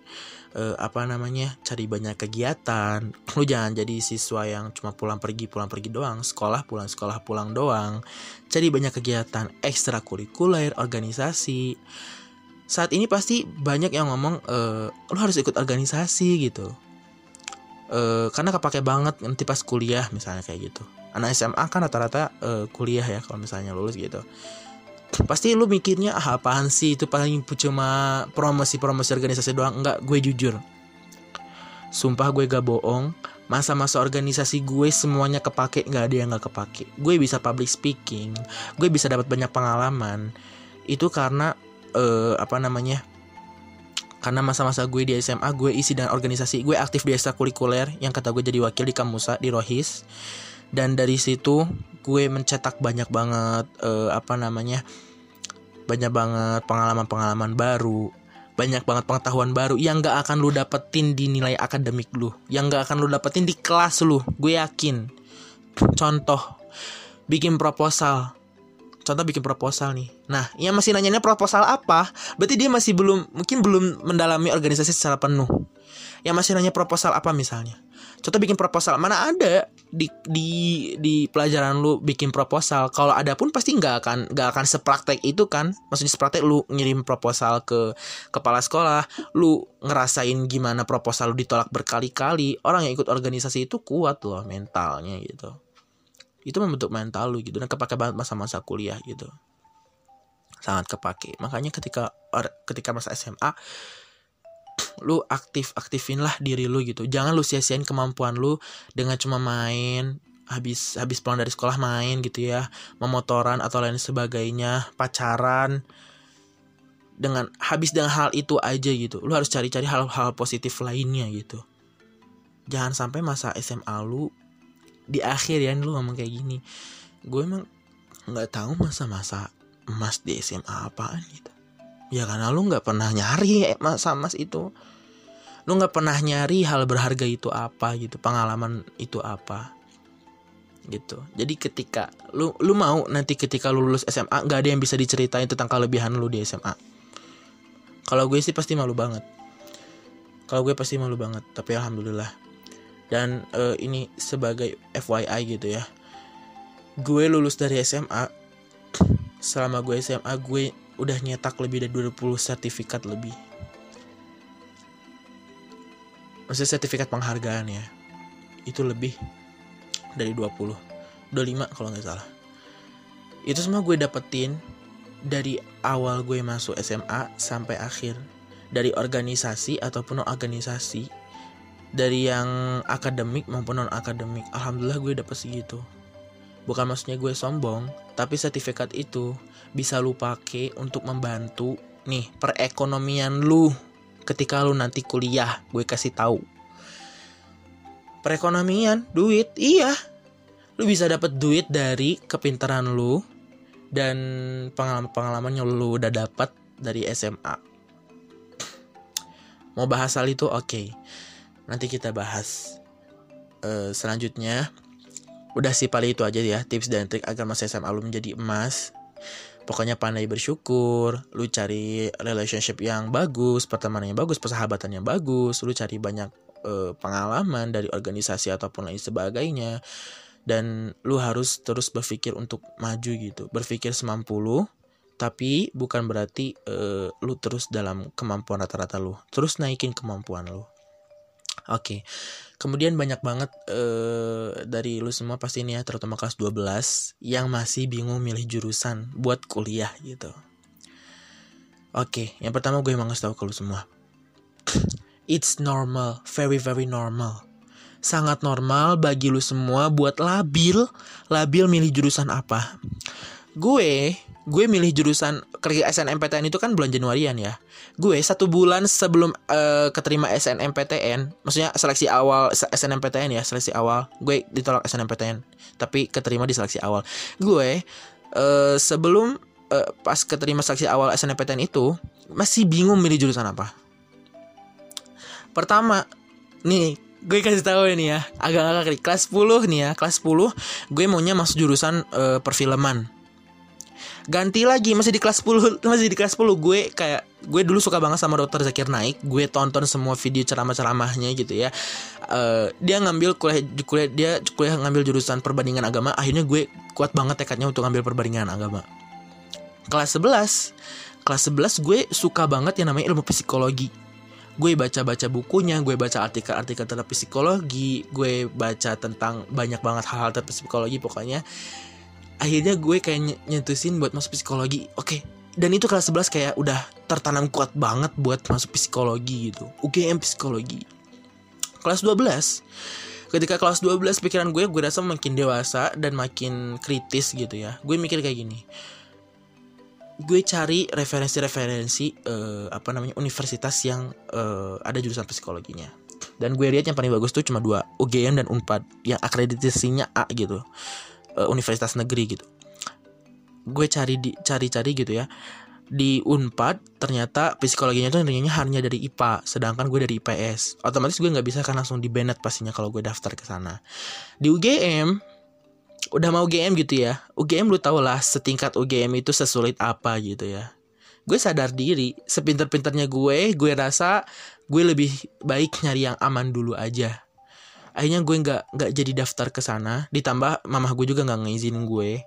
Speaker 1: uh, apa namanya cari banyak kegiatan. Lu jangan jadi siswa yang cuma pulang pergi pulang pergi doang. Sekolah pulang sekolah pulang doang. Cari banyak kegiatan ekstrakurikuler organisasi. Saat ini pasti banyak yang ngomong uh, lu harus ikut organisasi gitu. Uh, karena kepake banget nanti pas kuliah misalnya kayak gitu anak SMA kan rata-rata uh, kuliah ya kalau misalnya lulus gitu. Pasti lu mikirnya ah apaan sih itu paling cuma promosi-promosi organisasi doang? Enggak gue jujur. Sumpah gue gak bohong masa-masa organisasi gue semuanya kepake nggak ada yang nggak kepake. Gue bisa public speaking gue bisa dapat banyak pengalaman. Itu karena uh, apa namanya karena masa-masa gue di SMA gue isi dan organisasi gue aktif di ekstrakurikuler. Yang kata gue jadi wakil di Kamusa di Rohis dan dari situ gue mencetak banyak banget uh, apa namanya banyak banget pengalaman-pengalaman baru. Banyak banget pengetahuan baru yang gak akan lu dapetin di nilai akademik lu. Yang gak akan lu dapetin di kelas lu. Gue yakin. Contoh bikin proposal. Contoh bikin proposal nih. Nah yang masih nanyanya proposal apa? Berarti dia masih belum mungkin belum mendalami organisasi secara penuh. Yang masih nanya proposal apa misalnya contoh bikin proposal. Mana ada di di di pelajaran lu bikin proposal. Kalau ada pun pasti nggak akan nggak akan sepraktek itu kan. Maksudnya sepraktek lu ngirim proposal ke kepala sekolah. Lu ngerasain gimana proposal lu ditolak berkali-kali. Orang yang ikut organisasi itu kuat loh mentalnya gitu. Itu membentuk mental lu gitu. Dan kepake banget masa-masa kuliah gitu. Sangat kepake. Makanya ketika ketika masa SMA lu aktif aktifin lah diri lu gitu. Jangan lu sia-siain kemampuan lu dengan cuma main habis habis pulang dari sekolah main gitu ya. Memotoran atau lain sebagainya pacaran. Dengan habis dengan hal itu aja gitu. Lu harus cari-cari hal-hal positif lainnya gitu. Jangan sampai masa SMA lu di akhir ya lu ngomong kayak gini. Gue emang nggak tahu masa-masa emas di SMA apaan gitu ya karena lu nggak pernah nyari masa emas itu. Lu nggak pernah nyari hal berharga itu apa gitu pengalaman itu apa gitu. Jadi ketika lu lu mau nanti ketika lu lulus SMA nggak ada yang bisa diceritain tentang kelebihan lu di SMA kalau gue sih pasti malu banget. Kalau gue pasti malu banget tapi alhamdulillah. Dan uh, ini sebagai FYI gitu ya. Gue lulus dari SMA selama gue SMA gue udah nyetak lebih dari 20 sertifikat lebih. Maksudnya sertifikat penghargaan ya. Itu lebih dari 20. 25 kalau nggak salah. Itu semua gue dapetin dari awal gue masuk SMA sampai akhir. Dari organisasi ataupun non organisasi. Dari yang akademik maupun non akademik. Alhamdulillah gue dapet segitu. Bukan maksudnya gue sombong, tapi sertifikat itu bisa lu pakai untuk membantu nih perekonomian lu ketika lu nanti kuliah gue kasih tahu. Perekonomian duit iya. Lu bisa dapat duit dari kepintaran lu dan pengalaman-pengalaman yang lu udah dapat dari SMA mau bahas hal itu oke. Okay. nanti kita bahas uh, selanjutnya. Udah sih paling itu aja ya tips dan trik agar masa SMA lu menjadi emas Pokoknya pandai bersyukur, lu cari relationship yang bagus, pertemanan yang bagus, persahabatan yang bagus, lu cari banyak uh, pengalaman dari organisasi ataupun lain sebagainya. Dan lu harus terus berpikir untuk maju gitu, berpikir semampu lu, tapi bukan berarti uh, lu terus dalam kemampuan rata-rata lu, terus naikin kemampuan lu. Oke. Okay. Kemudian banyak banget uh, dari lu semua pasti ini ya terutama kelas 12 yang masih bingung milih jurusan buat kuliah gitu. Oke, yang pertama gue emang ngasih tahu ke lu semua. It's normal, very very normal. Sangat normal bagi lu semua buat labil, labil milih jurusan apa. Gue gue milih jurusan kerja SNMPTN itu kan bulan Januarian ya. Gue satu bulan sebelum uh, keterima SNMPTN, maksudnya seleksi awal SNMPTN ya, seleksi awal, gue ditolak SNMPTN, tapi keterima di seleksi awal. Gue uh, sebelum uh, pas keterima seleksi awal SNMPTN itu masih bingung milih jurusan apa. Pertama, nih gue kasih tahu ini ya agak-agak kelas 10 nih ya kelas 10 gue maunya masuk jurusan uh, perfilman ganti lagi masih di kelas 10 masih di kelas 10 gue kayak gue dulu suka banget sama dokter Zakir Naik. Gue tonton semua video ceramah-ceramahnya gitu ya. Uh, dia ngambil kuliah kuliah dia kuliah ngambil jurusan perbandingan agama. Akhirnya gue kuat banget tekadnya untuk ngambil perbandingan agama. Kelas 11 kelas 11 gue suka banget yang namanya ilmu psikologi. Gue baca-baca bukunya, gue baca artikel-artikel tentang psikologi, gue baca tentang banyak banget hal-hal tentang psikologi pokoknya akhirnya gue kayak nyentusin buat masuk psikologi. Oke okay. dan itu kelas 11 kayak udah tertanam kuat banget buat masuk psikologi gitu. UGM psikologi. Kelas 12 ketika kelas 12 pikiran gue gue rasa makin dewasa dan makin kritis gitu ya. Gue mikir kayak gini. Gue cari referensi-referensi uh, apa namanya universitas yang uh, ada jurusan psikologinya. Dan gue lihat yang paling bagus tuh cuma dua UGM dan Unpad yang akreditasinya A gitu uh, universitas negeri gitu. Gue cari di cari-cari gitu ya. Di Unpad ternyata psikologinya itu nilainya hanya dari IPA sedangkan gue dari IPS otomatis gue nggak bisa kan langsung di Bennett pastinya kalau gue daftar ke sana. Di UGM udah mau UGM gitu ya. UGM lu tau lah setingkat UGM itu sesulit apa gitu ya. Gue sadar diri sepinter-pinternya gue gue rasa gue lebih baik nyari yang aman dulu aja akhirnya gue nggak nggak jadi daftar ke sana. Ditambah mamah gue juga nggak ngizinin gue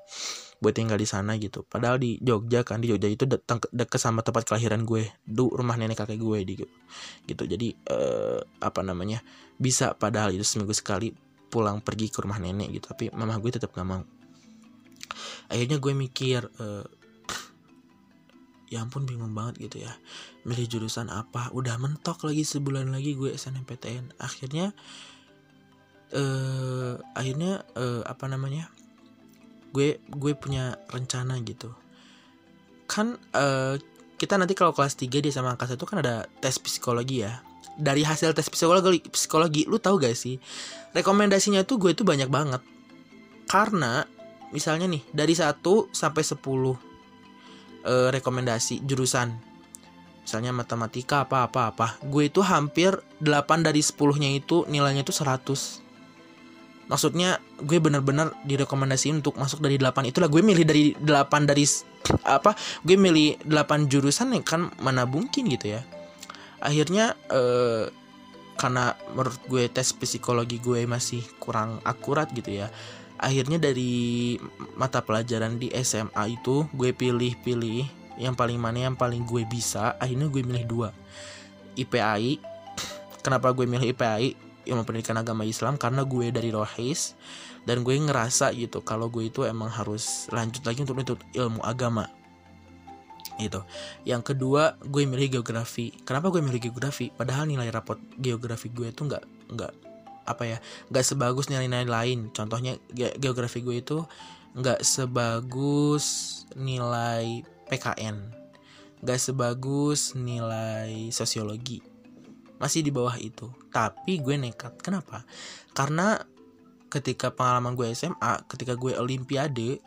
Speaker 1: buat tinggal di sana gitu. Padahal di Jogja kan di Jogja itu datang deket sama tempat kelahiran gue. Du rumah nenek kakek gue di gitu. Jadi uh, apa namanya bisa padahal itu seminggu sekali pulang pergi ke rumah nenek gitu. Tapi mama gue tetap gak mau. Akhirnya gue mikir uh, ya ampun bingung banget gitu ya. Milih jurusan apa? Udah mentok lagi sebulan lagi gue SNMPTN akhirnya uh, akhirnya uh, apa namanya gue gue punya rencana gitu. Kan uh, kita nanti kalau kelas 3 di sama angkasa itu kan ada tes psikologi ya. Dari hasil tes psikologi psikologi lu tahu gak sih? Rekomendasinya tuh gue tuh banyak banget. Karena misalnya nih dari 1 sampai 10 uh, rekomendasi jurusan. Misalnya matematika apa apa apa. Gue itu hampir 8 dari 10 nya itu nilainya itu 100 maksudnya gue bener-bener direkomendasiin untuk masuk dari 8 itulah gue milih dari 8 dari apa gue milih 8 jurusan yang kan mana mungkin gitu ya. Akhirnya eh, karena menurut gue tes psikologi gue masih kurang akurat gitu ya akhirnya dari mata pelajaran di SMA itu gue pilih-pilih yang paling mana yang paling gue bisa. Akhirnya gue milih dua IPAI kenapa gue milih IPAI ilmu pendidikan agama Islam karena gue dari Rohis dan gue ngerasa gitu kalau gue itu emang harus lanjut lagi untuk itu ilmu agama. Itu yang kedua gue milih geografi. Kenapa gue milih geografi? Padahal nilai rapot geografi gue itu nggak nggak apa ya nggak sebagus nilai-nilai lain. Contohnya geografi gue itu nggak sebagus nilai PKN nggak sebagus nilai sosiologi masih di bawah itu. Tapi gue nekat. Kenapa? Karena ketika pengalaman gue SMA ketika gue olimpiade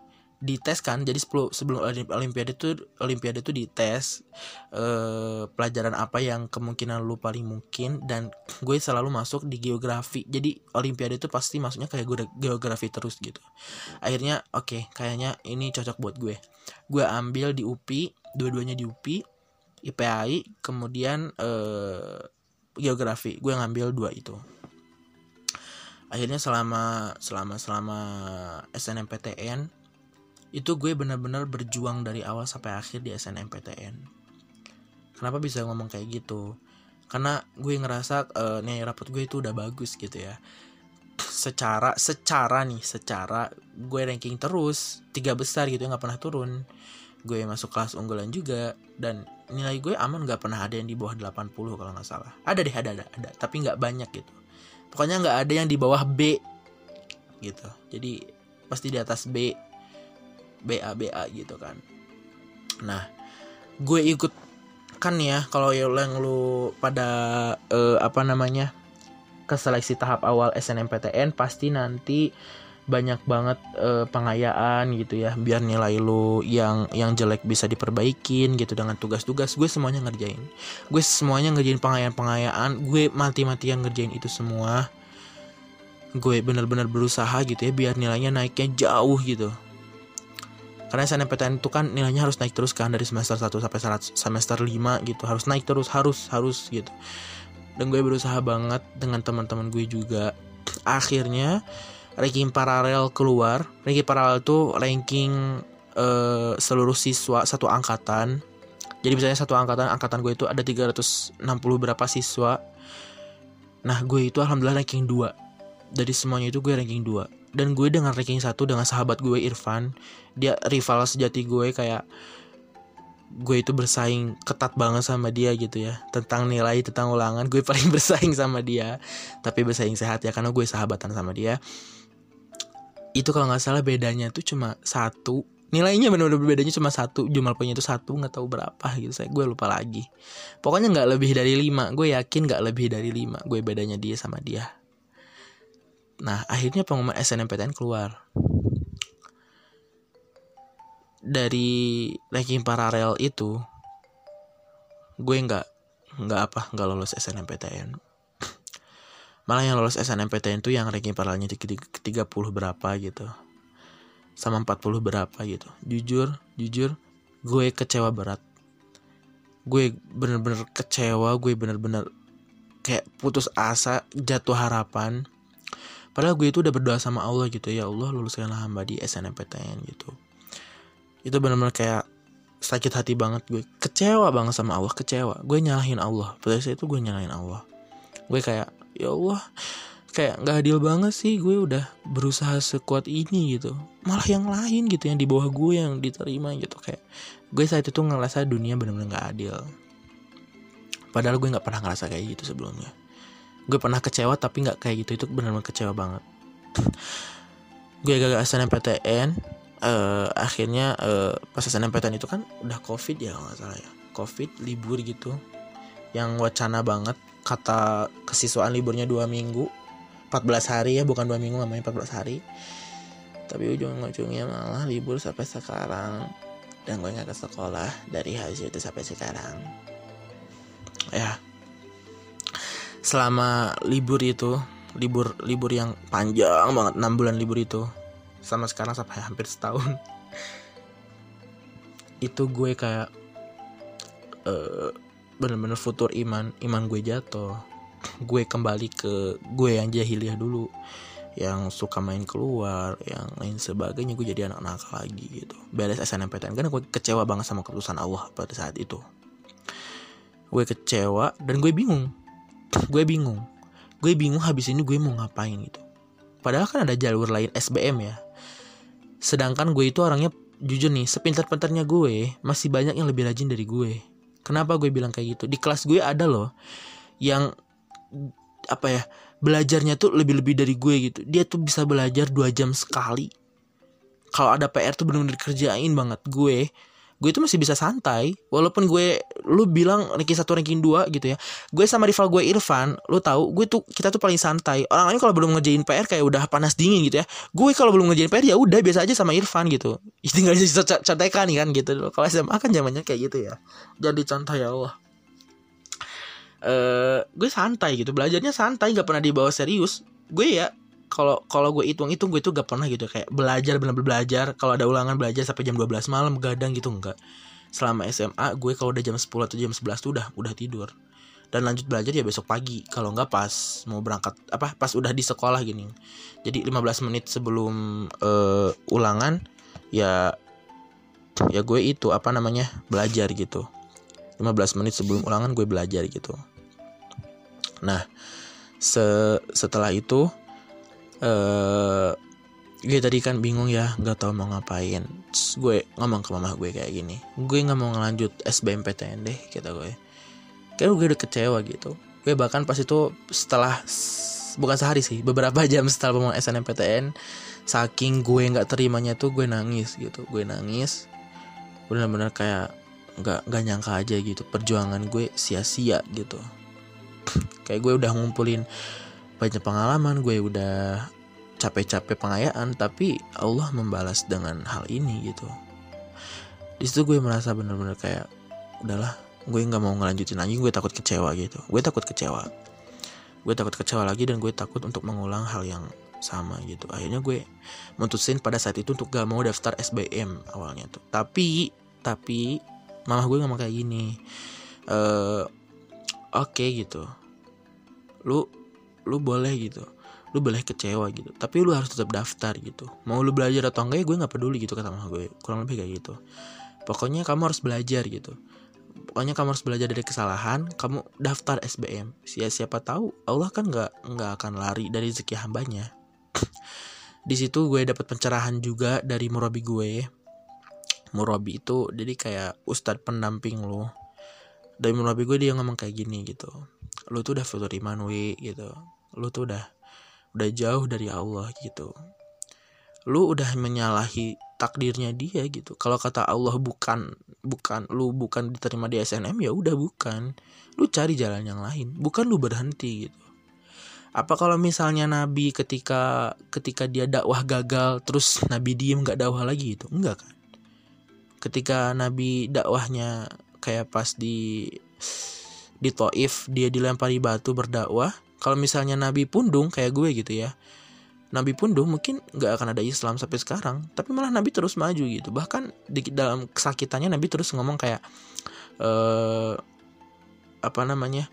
Speaker 1: dites kan jadi sebelum olimpiade itu olimpiade itu dites eh, pelajaran apa yang kemungkinan lu paling mungkin dan gue selalu masuk di geografi. Jadi olimpiade itu pasti masuknya kayak gue geografi terus gitu. Akhirnya oke okay, kayaknya ini cocok buat gue. Gue ambil di UPI dua-duanya di UPI IPAI kemudian eh, geografi gue ngambil dua itu. Akhirnya selama selama selama SNMPTN itu gue benar-benar berjuang dari awal sampai akhir di SNMPTN kenapa bisa ngomong kayak gitu? Karena gue ngerasa uh, nih rapot gue itu udah bagus gitu ya. Secara secara nih secara gue ranking terus tiga besar gitu ya nggak pernah turun. Gue masuk kelas unggulan juga dan nilai gue aman nggak pernah ada yang di bawah 80 kalau nggak salah. Ada deh ada ada ada. Tapi nggak banyak gitu. Pokoknya nggak ada yang di bawah B gitu. Jadi pasti di atas B B A B A gitu kan. Nah gue ikut kan ya kalau yang lu pada uh, apa namanya ke seleksi tahap awal SNMPTN pasti nanti banyak banget uh, pengayaan gitu ya biar nilai lu yang yang jelek bisa diperbaikin gitu dengan tugas-tugas. Gue semuanya ngerjain. Gue semuanya ngerjain pengayaan-pengayaan. Gue mati-matian ngerjain itu semua. Gue bener-bener berusaha gitu ya biar nilainya naiknya jauh gitu. Karena SNMPTN itu kan nilainya harus naik terus kan dari semester 1 sampai semester 5 gitu. Harus naik terus harus harus gitu. Dan gue berusaha banget dengan teman-teman gue juga. Akhirnya ranking paralel keluar. Ranking paralel itu ranking uh, seluruh siswa satu angkatan. Jadi misalnya satu angkatan angkatan gue itu ada 360 berapa siswa. Nah gue itu alhamdulillah ranking 2 dari semuanya itu gue ranking 2 dan gue dengan ranking 1 dengan sahabat gue Irfan dia rival sejati gue kayak gue itu bersaing ketat banget sama dia gitu ya. Tentang nilai tentang ulangan gue paling bersaing sama dia. Tapi bersaing sehat ya karena gue sahabatan sama dia itu kalau nggak salah bedanya tuh cuma satu. Nilainya benar-benar bedanya cuma satu. Jumlah poinnya itu satu nggak tahu berapa gitu. Saya gue lupa lagi. Pokoknya nggak lebih dari lima. Gue yakin nggak lebih dari lima. Gue bedanya dia sama dia. Nah akhirnya pengumuman SNMPTN keluar. Dari ranking paralel itu gue nggak nggak apa nggak lolos SNMPTN malah yang lolos SNMPTN itu yang ranking paralelnya di 30 berapa gitu. Sama 40 berapa gitu. Jujur jujur gue kecewa berat. Gue bener-bener kecewa gue bener-bener kayak putus asa jatuh harapan. Padahal gue itu udah berdoa sama Allah gitu ya Allah luluskanlah hamba di SNMPTN gitu. Itu bener-bener kayak sakit hati banget gue. Kecewa banget sama Allah kecewa. Gue nyalahin Allah. Pada saat itu gue nyalahin Allah. Gue kayak ya Allah kayak nggak adil banget sih gue udah berusaha sekuat ini gitu. Malah yang lain gitu yang di bawah gue yang diterima gitu. Kayak gue saat itu ngerasa dunia bener-bener nggak adil. Padahal gue nggak pernah ngerasa kayak gitu sebelumnya. Gue pernah kecewa tapi nggak kayak gitu itu bener-bener kecewa banget. Gue gagal SNMPTN uh, akhirnya uh, pas SNMPTN itu kan udah covid ya nggak salah ya. Covid libur gitu. Yang wacana banget kata kesiswaan liburnya dua minggu. 14 hari ya bukan dua minggu namanya 14 hari. Tapi ujung-ujungnya malah libur sampai sekarang. Dan gue nggak ke sekolah dari hasil itu sampai sekarang. Ya. Selama libur itu libur libur yang panjang banget 6 bulan libur itu sama sekarang sampai hampir setahun itu gue kayak uh, bener-bener futur iman iman gue jatuh. Gue kembali ke gue yang jahiliyah dulu yang suka main keluar yang lain sebagainya gue jadi anak nakal lagi gitu. Beres SNMPTN karena gue kecewa banget sama keputusan Allah pada saat itu. Gue kecewa dan gue bingung. Gue bingung. Gue bingung habis ini gue mau ngapain gitu. Padahal kan ada jalur lain SBM ya. Sedangkan gue itu orangnya jujur nih, sepintar-pintarnya gue masih banyak yang lebih rajin dari gue. Kenapa gue bilang kayak gitu? Di kelas gue ada loh yang apa ya belajarnya tuh lebih-lebih dari gue gitu. Dia tuh bisa belajar dua jam sekali. Kalau ada PR tuh bener-bener kerjain banget gue gue itu masih bisa santai. Walaupun gue lu bilang ranking satu ranking dua gitu ya. Gue sama rival gue Irfan lu tahu gue tuh kita tuh paling santai. Orang lain kalau belum ngerjain PR kayak udah panas dingin gitu ya. Gue kalau belum ngerjain PR ya udah biasa aja sama Irfan gitu. Tinggal contekan kan gitu. Kalau SMA kan zamannya kayak gitu ya. Jadi contoh ya Allah. Uh, gue santai gitu. Belajarnya santai nggak pernah dibawa serius. Gue ya kalau kalau gue hitung hitung gue tuh gak pernah gitu kayak belajar benar benar belajar. Kalau ada ulangan belajar sampai jam 12 malam gadang gitu enggak selama SMA gue kalau udah jam 10 atau jam 11 tuh udah udah tidur. Dan lanjut belajar ya besok pagi. Kalau nggak pas mau berangkat apa pas udah di sekolah gini. Jadi 15 menit sebelum uh, ulangan ya ya gue itu apa namanya belajar gitu. 15 menit sebelum ulangan gue belajar gitu. Nah se setelah itu gue tadi kan bingung ya nggak tahu mau ngapain. Terus gue ngomong ke mama gue kayak gini. Gue nggak mau ngelanjut SBMPTN deh kata gue. Kayak gue udah kecewa gitu. Gue bahkan pas itu setelah bukan sehari sih beberapa jam setelah mau SNMPTN saking gue nggak terimanya tuh gue nangis gitu. Gue nangis benar-benar kayak nggak nggak nyangka aja gitu. Perjuangan gue sia-sia gitu. Kayak gue udah ngumpulin banyak pengalaman gue udah capek-capek pengayaan tapi Allah membalas dengan hal ini gitu. Di situ gue merasa bener-bener kayak udahlah gue nggak mau ngelanjutin lagi gue takut kecewa gitu. Gue takut kecewa. Gue takut kecewa lagi dan gue takut untuk mengulang hal yang sama gitu. Akhirnya gue mutusin pada saat itu untuk gak mau daftar SBM awalnya tuh. Tapi tapi mama gue ngomong kayak gini. Eh oke okay, gitu. Lu lu boleh gitu lu boleh kecewa gitu tapi lu harus tetap daftar gitu. Mau lu belajar atau enggak ya gue nggak peduli gitu kata mama gue kurang lebih kayak gitu. Pokoknya kamu harus belajar gitu. Pokoknya kamu harus belajar dari kesalahan kamu daftar SBM siapa siapa tahu Allah kan nggak nggak akan lari dari rezeki hambanya. Di situ gue dapat pencerahan juga dari murabi gue. Murabi itu jadi kayak ustadz pendamping lo dari murabi gue dia ngomong kayak gini gitu lu tuh udah futur iman wi gitu. Lu tuh udah udah jauh dari Allah gitu. Lu udah menyalahi takdirnya dia gitu. Kalau kata Allah bukan bukan lu bukan diterima di SNM ya udah bukan. Lu cari jalan yang lain. Bukan lu berhenti gitu. Apa kalau misalnya Nabi ketika ketika dia dakwah gagal terus Nabi diem nggak dakwah lagi itu enggak kan? Ketika Nabi dakwahnya kayak pas di di Taif dia dilempari batu berdakwah. Kalau misalnya Nabi pundung kayak gue gitu ya Nabi pundung mungkin nggak akan ada Islam sampai sekarang tapi malah Nabi terus maju gitu. Bahkan di dalam kesakitannya Nabi terus ngomong kayak eh apa namanya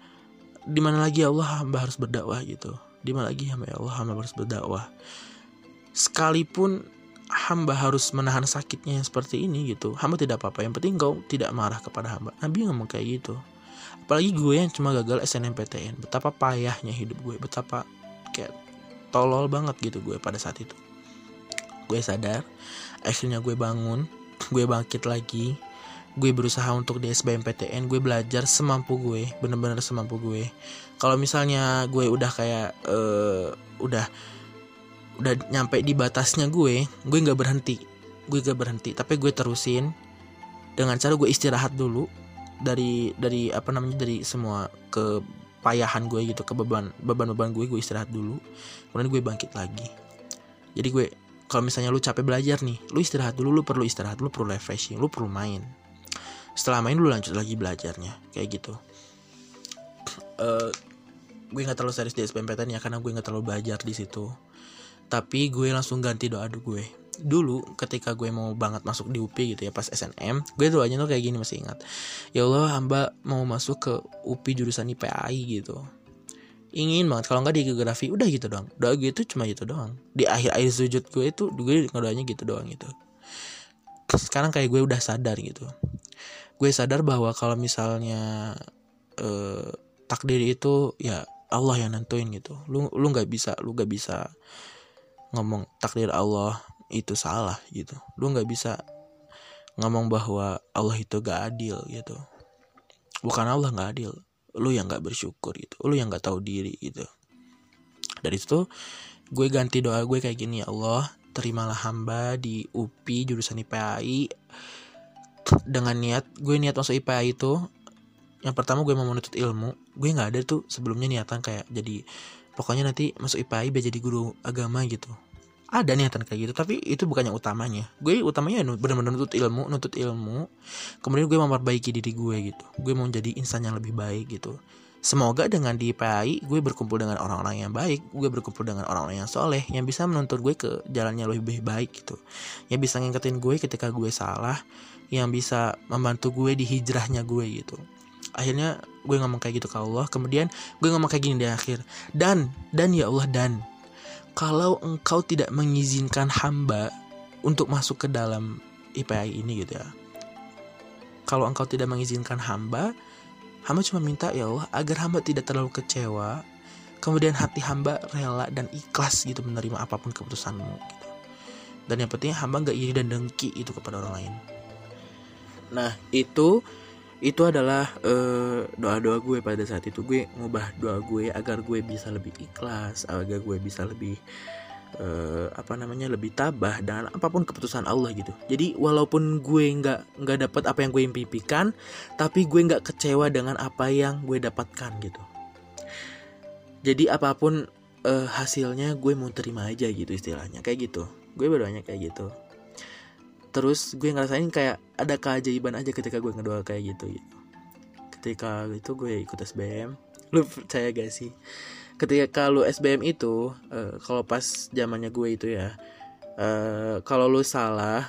Speaker 1: di mana lagi ya Allah hamba harus berdakwah gitu. Di mana lagi hamba ya Allah hamba harus berdakwah. Sekalipun hamba harus menahan sakitnya yang seperti ini gitu hamba tidak apa-apa. Yang penting kau tidak marah kepada hamba. Nabi ngomong kayak gitu apalagi gue yang cuma gagal SNMPTN betapa payahnya hidup gue. Betapa kayak tolol banget gitu gue pada saat itu. Gue sadar akhirnya gue bangun gue bangkit lagi gue berusaha untuk di SBMPTN gue belajar semampu gue bener-bener semampu gue. Kalau misalnya gue udah kayak uh, udah udah nyampe di batasnya gue gue nggak berhenti. Gue gak berhenti tapi gue terusin. Dengan cara gue istirahat dulu dari dari apa namanya dari semua kepayahan gue gitu ke beban beban beban gue gue istirahat dulu. Kemudian gue bangkit lagi. Jadi gue kalau misalnya lu capek belajar nih lu istirahat dulu lu perlu istirahat lu perlu refreshing lu perlu main. Setelah main lu lanjut lagi belajarnya kayak gitu. Uh, gue nggak terlalu serius di SPMPTN ya karena gue nggak terlalu belajar di situ. Tapi gue langsung ganti doa gue dulu ketika gue mau banget masuk di UPI gitu ya pas SNM gue doanya tuh kayak gini masih ingat. Ya Allah hamba mau masuk ke UPI jurusan IPAI gitu. Ingin banget kalau nggak di geografi udah gitu doang. Doa gue itu cuma gitu doang. Di akhir akhir sujud gue itu gue ngedoanya gitu doang gitu. Sekarang kayak gue udah sadar gitu. Gue sadar bahwa kalau misalnya eh, takdir itu ya Allah yang nentuin gitu. Lu lu nggak bisa lu nggak bisa ngomong takdir Allah itu salah gitu. Lu nggak bisa ngomong bahwa Allah itu gak adil gitu. Bukan Allah nggak adil lu yang nggak bersyukur gitu. Lu yang nggak tahu diri gitu. Dari itu gue ganti doa gue kayak gini ya Allah terimalah hamba di UPI jurusan IPAI dengan niat gue niat masuk IPA itu yang pertama gue mau menuntut ilmu. Gue nggak ada tuh sebelumnya niatan kayak jadi pokoknya nanti masuk IPA biar jadi guru agama gitu ada niatan kayak gitu tapi itu bukan yang utamanya. Gue utamanya benar-benar nuntut ilmu nuntut ilmu. Kemudian gue memperbaiki diri gue gitu. Gue mau jadi insan yang lebih baik gitu. Semoga dengan di IPAI gue berkumpul dengan orang-orang yang baik, gue berkumpul dengan orang-orang yang soleh, yang bisa menuntut gue ke jalannya lebih baik gitu. Yang bisa ngingetin gue ketika gue salah, yang bisa membantu gue di hijrahnya gue gitu. Akhirnya gue ngomong kayak gitu ke Allah kemudian gue ngomong kayak gini di akhir. Dan dan ya Allah dan kalau engkau tidak mengizinkan hamba untuk masuk ke dalam IPI ini gitu ya. Kalau engkau tidak mengizinkan hamba hamba cuma minta ya Allah agar hamba tidak terlalu kecewa. Kemudian hati hamba rela dan ikhlas gitu menerima apa pun keputusanmu gitu. Dan yang penting hamba gak iri dan dengki itu kepada orang lain. Nah itu itu adalah uh, doa-doa gue pada saat itu. Gue ngubah doa gue agar gue bisa lebih ikhlas agar gue bisa lebih uh, apa namanya lebih tabah dengan apa pun keputusan Allah gitu. Jadi walaupun gue nggak nggak dapat apa yang gue impikan tapi gue nggak kecewa dengan apa yang gue dapatkan gitu. Jadi apa pun uh, hasilnya gue mau terima aja gitu istilahnya. Kayak gitu. Gue berdoanya kayak gitu terus gue ngerasain kayak ada keajaiban aja ketika gue ngedoa kayak gitu gitu. Ketika itu gue ikut SBM lu percaya gak sih? Ketika lu SBM itu uh, kalau pas zamannya gue itu ya uh, kalau lu salah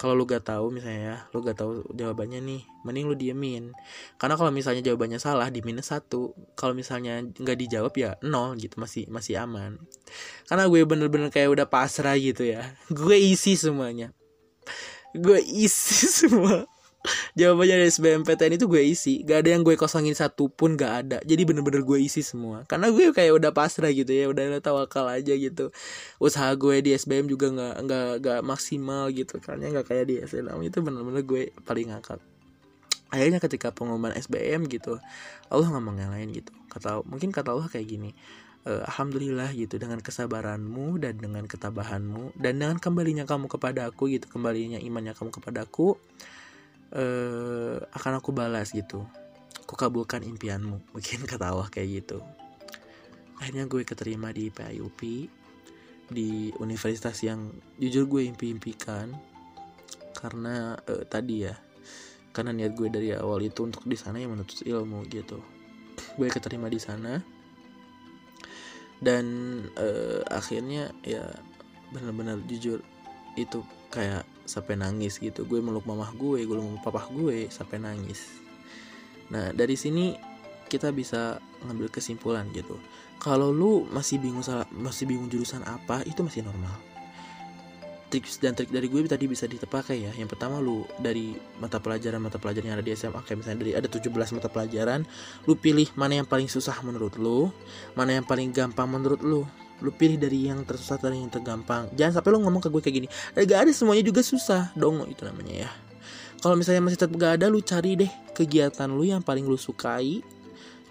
Speaker 1: kalau lu gak tahu misalnya ya lu gak tahu jawabannya nih mending lu diemin. Karena kalau misalnya jawabannya salah di minus satu. Kalau misalnya nggak dijawab ya nol gitu masih masih aman. Karena gue bener-bener kayak udah pasrah gitu ya. Gue isi semuanya gue isi semua. Jawabannya dari SBMPTN itu gue isi. Gak ada yang gue kosongin satu pun gak ada. Jadi bener-bener gue isi semua. Karena gue kayak udah pasrah gitu ya udah tawakal aja gitu. Usaha gue di SBM juga nggak nggak nggak maksimal gitu karena nggak kayak di SNM itu bener-bener gue paling ngakak. Akhirnya ketika pengumuman SBM gitu Allah yang lain gitu. Kata mungkin kata Allah kayak gini uh, alhamdulillah gitu dengan kesabaranmu dan dengan ketabahanmu dan dengan kembalinya kamu kepada aku gitu kembalinya imannya kamu kepada aku uh, akan aku balas gitu. Aku kabulkan impianmu mungkin kata Allah kayak gitu. Akhirnya gue keterima di PIUP di universitas yang jujur gue impi-impikan karena uh, tadi ya karena niat gue dari awal itu untuk di sana yang menuntut ilmu gitu. Gue keterima di sana dan uh, akhirnya ya benar-benar jujur itu kayak sampai nangis gitu. Gue meluk mamah gue gue meluk papa gue sampai nangis. Nah dari sini kita bisa ngambil kesimpulan gitu. Kalau lu masih bingung salah masih bingung jurusan apa itu masih normal tips dan trik dari gue tadi bisa dipakai ya. Yang pertama lu dari mata pelajaran mata pelajaran yang ada di SMA kayak misalnya dari ada 17 mata pelajaran, lu pilih mana yang paling susah menurut lu, mana yang paling gampang menurut lu. Lu pilih dari yang tersusah dari yang tergampang. Jangan sampai lu ngomong ke gue kayak gini. Eh, gak ada semuanya juga susah. Dong itu namanya ya. Kalau misalnya masih tetap gak ada, lu cari deh kegiatan lu yang paling lu sukai,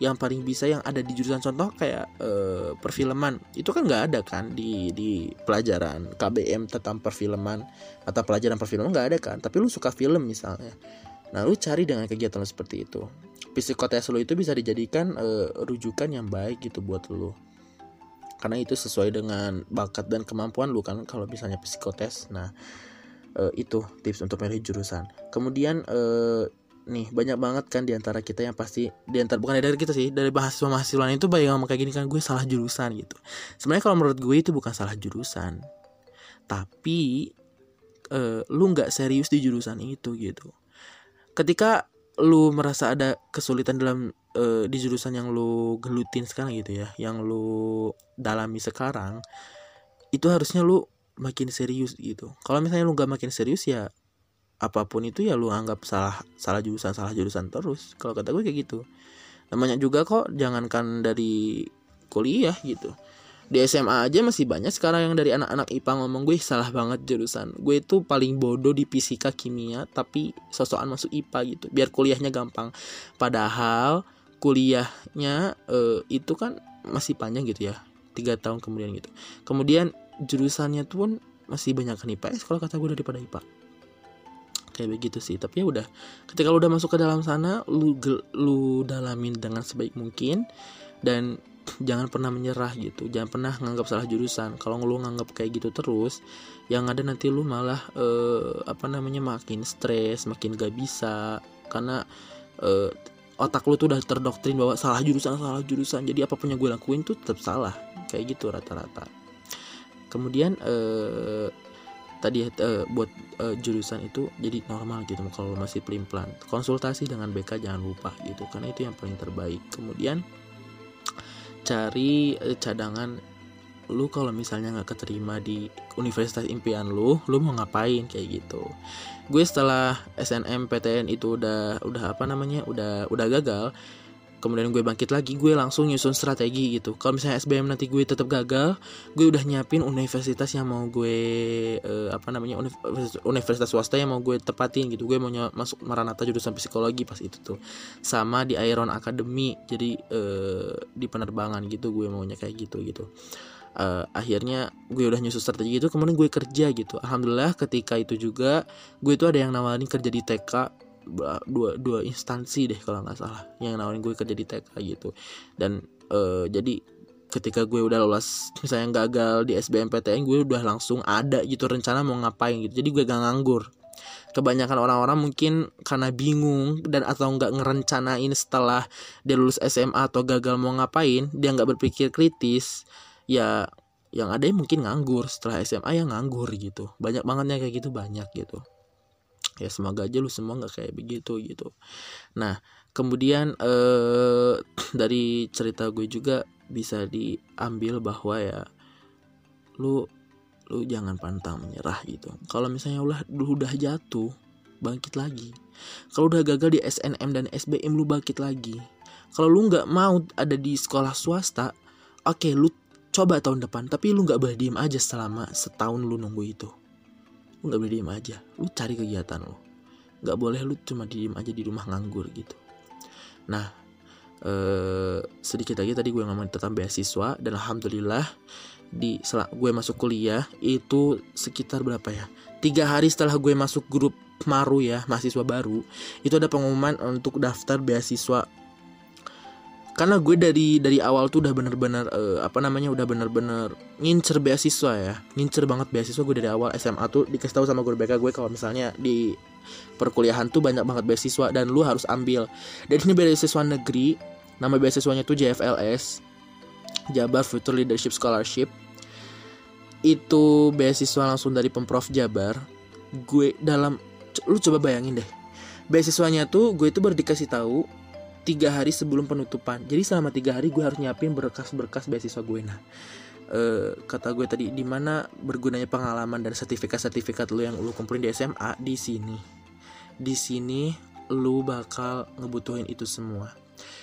Speaker 1: yang paling bisa yang ada di jurusan contoh kayak uh, perfilman. Itu kan nggak ada kan di di pelajaran KBM tentang perfilman atau pelajaran perfilman nggak ada kan? Tapi lu suka film misalnya. Nah lu cari dengan kegiatan lu seperti itu. Psikotes lu itu bisa dijadikan uh, rujukan yang baik gitu buat lu. Karena itu sesuai dengan bakat dan kemampuan lu kan kalau misalnya psikotes nah uh, itu tips untuk milih jurusan. Kemudian uh, nih banyak banget kan di antara kita yang pasti diantar bukan dari kita sih dari mahasiswa mahasiswa itu banyak ngomong kayak gini kan gue salah jurusan gitu. Sebenarnya kalau menurut gue itu bukan salah jurusan tapi uh, lu nggak serius di jurusan itu gitu. Ketika lu merasa ada kesulitan dalam uh, di jurusan yang lu gelutin sekarang gitu ya yang lu dalami sekarang itu harusnya lu makin serius gitu. Kalau misalnya lu nggak makin serius ya apa pun itu ya lu anggap salah salah jurusan salah jurusan terus. Kalau kata gue kayak gitu. Namanya juga kok jangankan dari kuliah gitu. Di SMA aja masih banyak sekarang yang dari anak-anak IPA ngomong gue salah banget jurusan. Gue itu paling bodoh di fisika kimia tapi sosokan masuk IPA gitu. Biar kuliahnya gampang. Padahal kuliahnya uh, itu kan masih panjang gitu ya. Tiga tahun kemudian gitu. Kemudian jurusannya pun masih banyak kan IPS kalau kata gue daripada IPA kayak begitu sih. Tapi ya udah ketika lu udah masuk ke dalam sana lu lu dalamin dengan sebaik mungkin dan jangan pernah menyerah gitu. Jangan pernah nganggap salah jurusan. Kalau lu nganggap kayak gitu terus yang ada nanti lu malah uh, apa namanya makin stres makin gak bisa. Karena uh, otak lu tuh udah terdoktrin bahwa salah jurusan salah jurusan. Jadi apa pun yang gue lakuin tuh tetap salah. Kayak gitu rata-rata. Kemudian uh, tadi uh, buat uh, jurusan itu jadi normal gitu kalau masih pelin pelan konsultasi dengan BK jangan lupa gitu karena itu yang paling terbaik. Kemudian cari uh, cadangan. Lu kalau misalnya nggak keterima di universitas impian lu lu mau ngapain? Kayak gitu. Gue setelah SNMPTN itu udah udah apa namanya udah udah gagal kemudian gue bangkit lagi gue langsung nyusun strategi gitu. Kalau misalnya SBM nanti gue tetap gagal gue udah nyiapin universitas yang mau gue uh, apa namanya universitas, swasta yang mau gue tepatin gitu. Gue mau masuk Maranatha jurusan psikologi pas itu tuh. Sama di Iron Academy jadi uh, di penerbangan gitu gue maunya kayak gitu gitu. Uh, akhirnya gue udah nyusun strategi itu kemudian gue kerja gitu. Alhamdulillah ketika itu juga gue itu ada yang nawarin kerja di TK dua dua instansi deh kalau nggak salah yang nawarin gue kerja di TK gitu. Dan uh, jadi ketika gue udah lolos misalnya gagal di SBMPTN gue udah langsung ada gitu rencana mau ngapain gitu. Jadi gue gak nganggur. Kebanyakan orang-orang mungkin karena bingung dan atau nggak ngerencanain setelah dia lulus SMA atau gagal mau ngapain dia nggak berpikir kritis ya yang ada mungkin nganggur. Setelah SMA yang nganggur gitu. Banyak banget kayak gitu banyak gitu ya semoga aja lu semua nggak kayak begitu gitu. Nah kemudian eh, dari cerita gue juga bisa diambil bahwa ya lu lu jangan pantang menyerah gitu. Kalau misalnya udah udah jatuh bangkit lagi. Kalau udah gagal di SNM dan SBM lu bangkit lagi. Kalau lu nggak mau ada di sekolah swasta oke okay, lu coba tahun depan tapi lu nggak boleh diem aja selama setahun lu nunggu itu lu nggak boleh diem aja. Lu cari kegiatan lu. Nggak boleh lu cuma diem aja di rumah nganggur gitu. Nah eh, sedikit lagi tadi gue ngomongin tentang beasiswa dan alhamdulillah di setelah gue masuk kuliah itu sekitar berapa ya? Tiga hari setelah gue masuk grup maru ya mahasiswa baru itu ada pengumuman untuk daftar beasiswa karena gue dari dari awal tuh udah bener-bener uh, apa namanya udah bener-bener ngincer beasiswa ya. Ngincer banget beasiswa gue dari awal SMA tuh dikasih tahu sama guru BK gue kalau misalnya di perkuliahan tuh banyak banget beasiswa dan lu harus ambil. Dan ini beasiswa negeri nama beasiswanya tuh JFLS Jabar Future Leadership Scholarship. Itu beasiswa langsung dari pemprov Jabar. Gue dalam lu coba bayangin deh. Beasiswanya tuh gue itu baru dikasih tahu tiga hari sebelum penutupan. Jadi selama tiga hari gue harus nyiapin berkas-berkas beasiswa gue nah e, kata gue tadi di mana bergunanya pengalaman dan sertifikat-sertifikat lu yang lu kumpulin di SMA di sini. Di sini lu bakal ngebutuhin itu semua.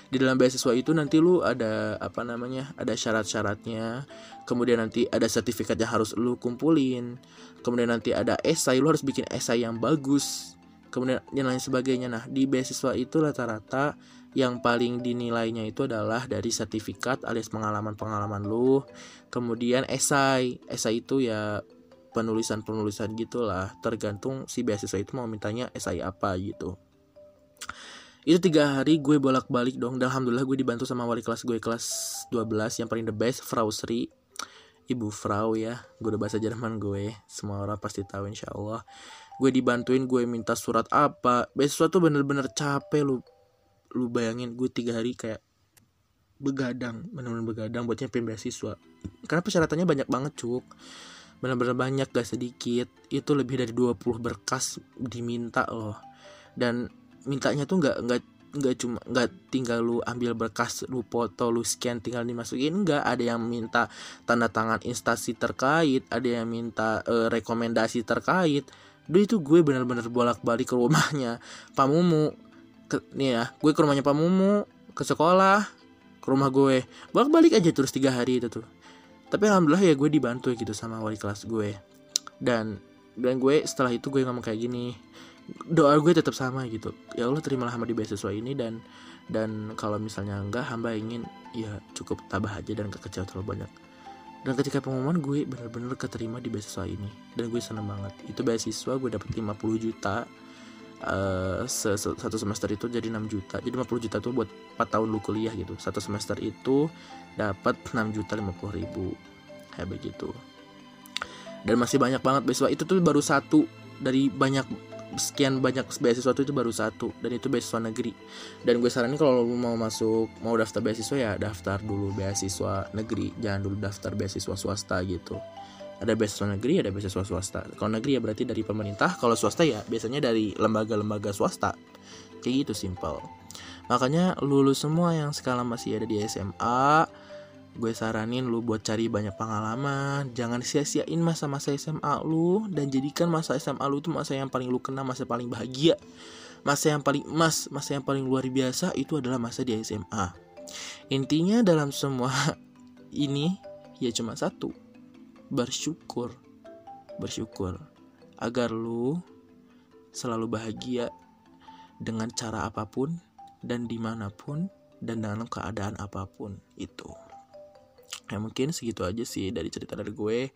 Speaker 1: Di dalam beasiswa itu nanti lu ada apa namanya ada syarat-syaratnya. Kemudian nanti ada sertifikat yang harus lu kumpulin. Kemudian nanti ada esai lu harus bikin esai yang bagus kemudian yang lain sebagainya. Nah di beasiswa itu rata-rata yang paling dinilainya itu adalah dari sertifikat alias pengalaman-pengalaman lu kemudian esai. Esai itu ya penulisan-penulisan gitulah. Tergantung si beasiswa itu mau mintanya esai apa gitu. Itu tiga hari gue bolak-balik dong. Dan alhamdulillah gue dibantu sama wali kelas gue kelas 12 yang paling the best Frau Sri. Ibu Frau ya gue udah bahasa Jerman gue. Semua orang pasti tahu insya Allah gue dibantuin gue minta surat apa. Beasiswa tuh bener-bener capek lu lu bayangin gue tiga hari kayak begadang benar-benar begadang buat nyiapin beasiswa. Karena persyaratannya banyak banget cuk? Benar-benar banyak gak sedikit. Itu lebih dari 20 berkas diminta loh. Dan mintanya tuh nggak nggak nggak cuma nggak tinggal lu ambil berkas lu foto lu scan tinggal dimasukin. Nggak ada yang minta tanda tangan instansi terkait ada yang minta uh, rekomendasi terkait Duh itu gue bener-bener bolak-balik ke rumahnya Pak Mumu. Ke, nih ya gue ke rumahnya Pak Mumu ke sekolah ke rumah gue. Bolak balik aja terus tiga hari itu tuh. Tapi alhamdulillah ya gue dibantu gitu sama wali kelas gue. Dan dan gue setelah itu gue ngomong kayak gini doa gue tetap sama gitu. Ya Allah terimalah hamba di beasiswa ini dan dan kalau misalnya enggak hamba ingin ya cukup tabah aja dan kekecewaan terlalu banyak dan ketika pengumuman gue bener-bener keterima di beasiswa ini. Dan gue seneng banget. Itu beasiswa gue dapat 50 juta uh, satu semester itu jadi 6 juta. Jadi 50 juta tuh buat 4 tahun lu kuliah gitu. Satu semester itu dapat 6 juta 50 ribu. Kayak begitu. Dan masih banyak banget beasiswa. Itu tuh baru satu dari banyak sekian banyak beasiswa itu baru satu dan itu beasiswa negeri. Dan gue saranin kalau lu mau masuk mau daftar beasiswa ya daftar dulu beasiswa negeri. Jangan dulu daftar beasiswa swasta gitu. Ada beasiswa negeri ada beasiswa swasta. Kalau negeri ya berarti dari pemerintah kalau swasta ya biasanya dari lembaga-lembaga swasta. Kayak gitu simpel. Makanya lulus semua yang sekarang masih ada di SMA gue saranin lu buat cari banyak pengalaman. Jangan sia-siain masa-masa SMA lu dan jadikan masa SMA lu itu masa yang paling lu kenal masa paling bahagia. Masa yang paling emas masa yang paling luar biasa itu adalah masa di SMA intinya dalam semua ini ya cuma satu. Bersyukur. Bersyukur. Agar lu selalu bahagia dengan cara apa pun dan di mana pun dan dalam keadaan apa pun itu ya mungkin segitu aja sih dari cerita dari gue.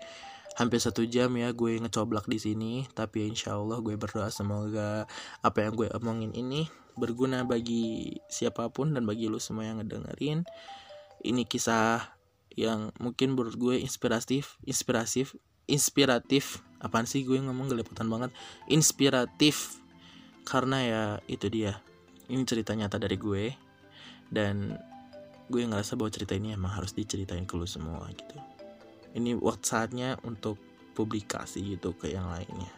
Speaker 1: Hampir satu jam ya gue ngecoblak di sini tapi insya Allah gue berdoa semoga apa yang gue omongin ini berguna bagi siapa pun dan bagi lu semua yang ngedengerin. Ini kisah yang mungkin menurut gue inspiratif inspiratif inspiratif. Apaan sih gue ngomong gelepotan banget? Inspiratif. Karena ya itu dia ini cerita nyata dari gue. Dan gue ngerasa bahwa cerita ini emang harus diceritain ke lu semua gitu. Ini waktu saatnya untuk publikasi gitu ke yang lainnya.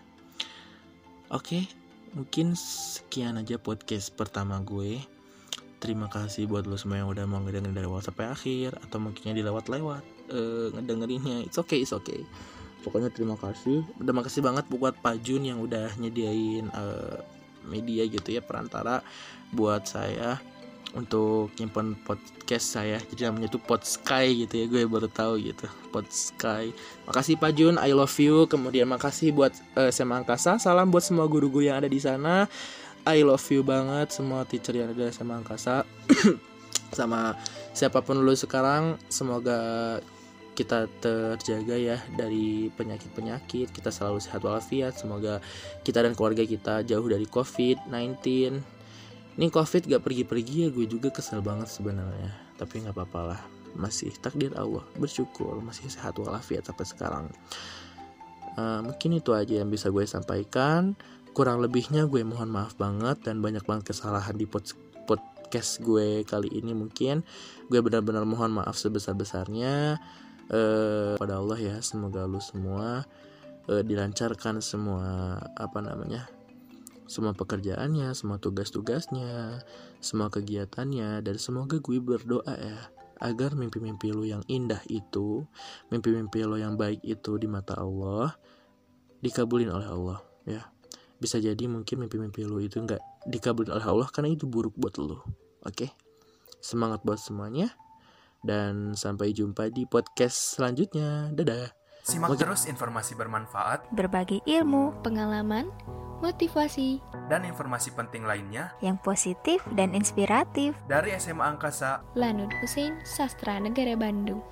Speaker 1: Oke mungkin sekian aja podcast pertama gue. Terima kasih buat lo semua yang udah mau ngedengerin dari awal sampai akhir atau mungkinnya dilewat-lewat uh, ngedengerinnya. It's okay it's okay. Pokoknya terima kasih. Terima kasih banget buat Pak Jun yang udah nyediain uh, media gitu ya perantara buat saya untuk nyimpan podcast saya. Jadi namanya tuh Pod Sky gitu ya gue baru tahu gitu. Pod Sky. Makasih Pak Jun. I love you. Kemudian makasih buat uh, SMA Angkasa. Salam buat semua guru-guru yang ada di sana. I love you banget. Semua teacher yang ada sama angkasa. Sama siapa pun lu sekarang semoga kita terjaga ya dari penyakit-penyakit. Kita selalu sehat walafiat. Semoga kita dan keluarga kita jauh dari covid-19 ini covid gak pergi-pergi ya gue juga kesel banget sebenarnya. Tapi nggak apa-apa lah masih takdir Allah bersyukur masih sehat walafiat sampai sekarang. Uh, mungkin itu aja yang bisa gue sampaikan. Kurang lebihnya gue mohon maaf banget dan banyak banget kesalahan di pod podcast gue kali ini mungkin. Gue benar-benar mohon maaf sebesar-besarnya. Uh, pada Allah ya semoga lu semua uh, dilancarkan semua apa namanya semua pekerjaannya, semua tugas-tugasnya, semua kegiatannya, dan semoga gue berdoa ya agar mimpi-mimpi lu yang indah itu, mimpi-mimpi lu yang baik itu di mata Allah dikabulin oleh Allah ya. Bisa jadi mungkin mimpi-mimpi lu itu nggak dikabulin oleh Allah karena itu buruk buat lu. Oke. Semangat buat semuanya dan sampai jumpa di podcast selanjutnya. Dadah.
Speaker 3: Simak terus informasi bermanfaat,
Speaker 2: berbagi ilmu, pengalaman, motivasi,
Speaker 3: dan informasi penting lainnya
Speaker 2: yang positif dan inspiratif
Speaker 3: dari SMA Angkasa
Speaker 2: Lanud Hussein Sastra Negara Bandung.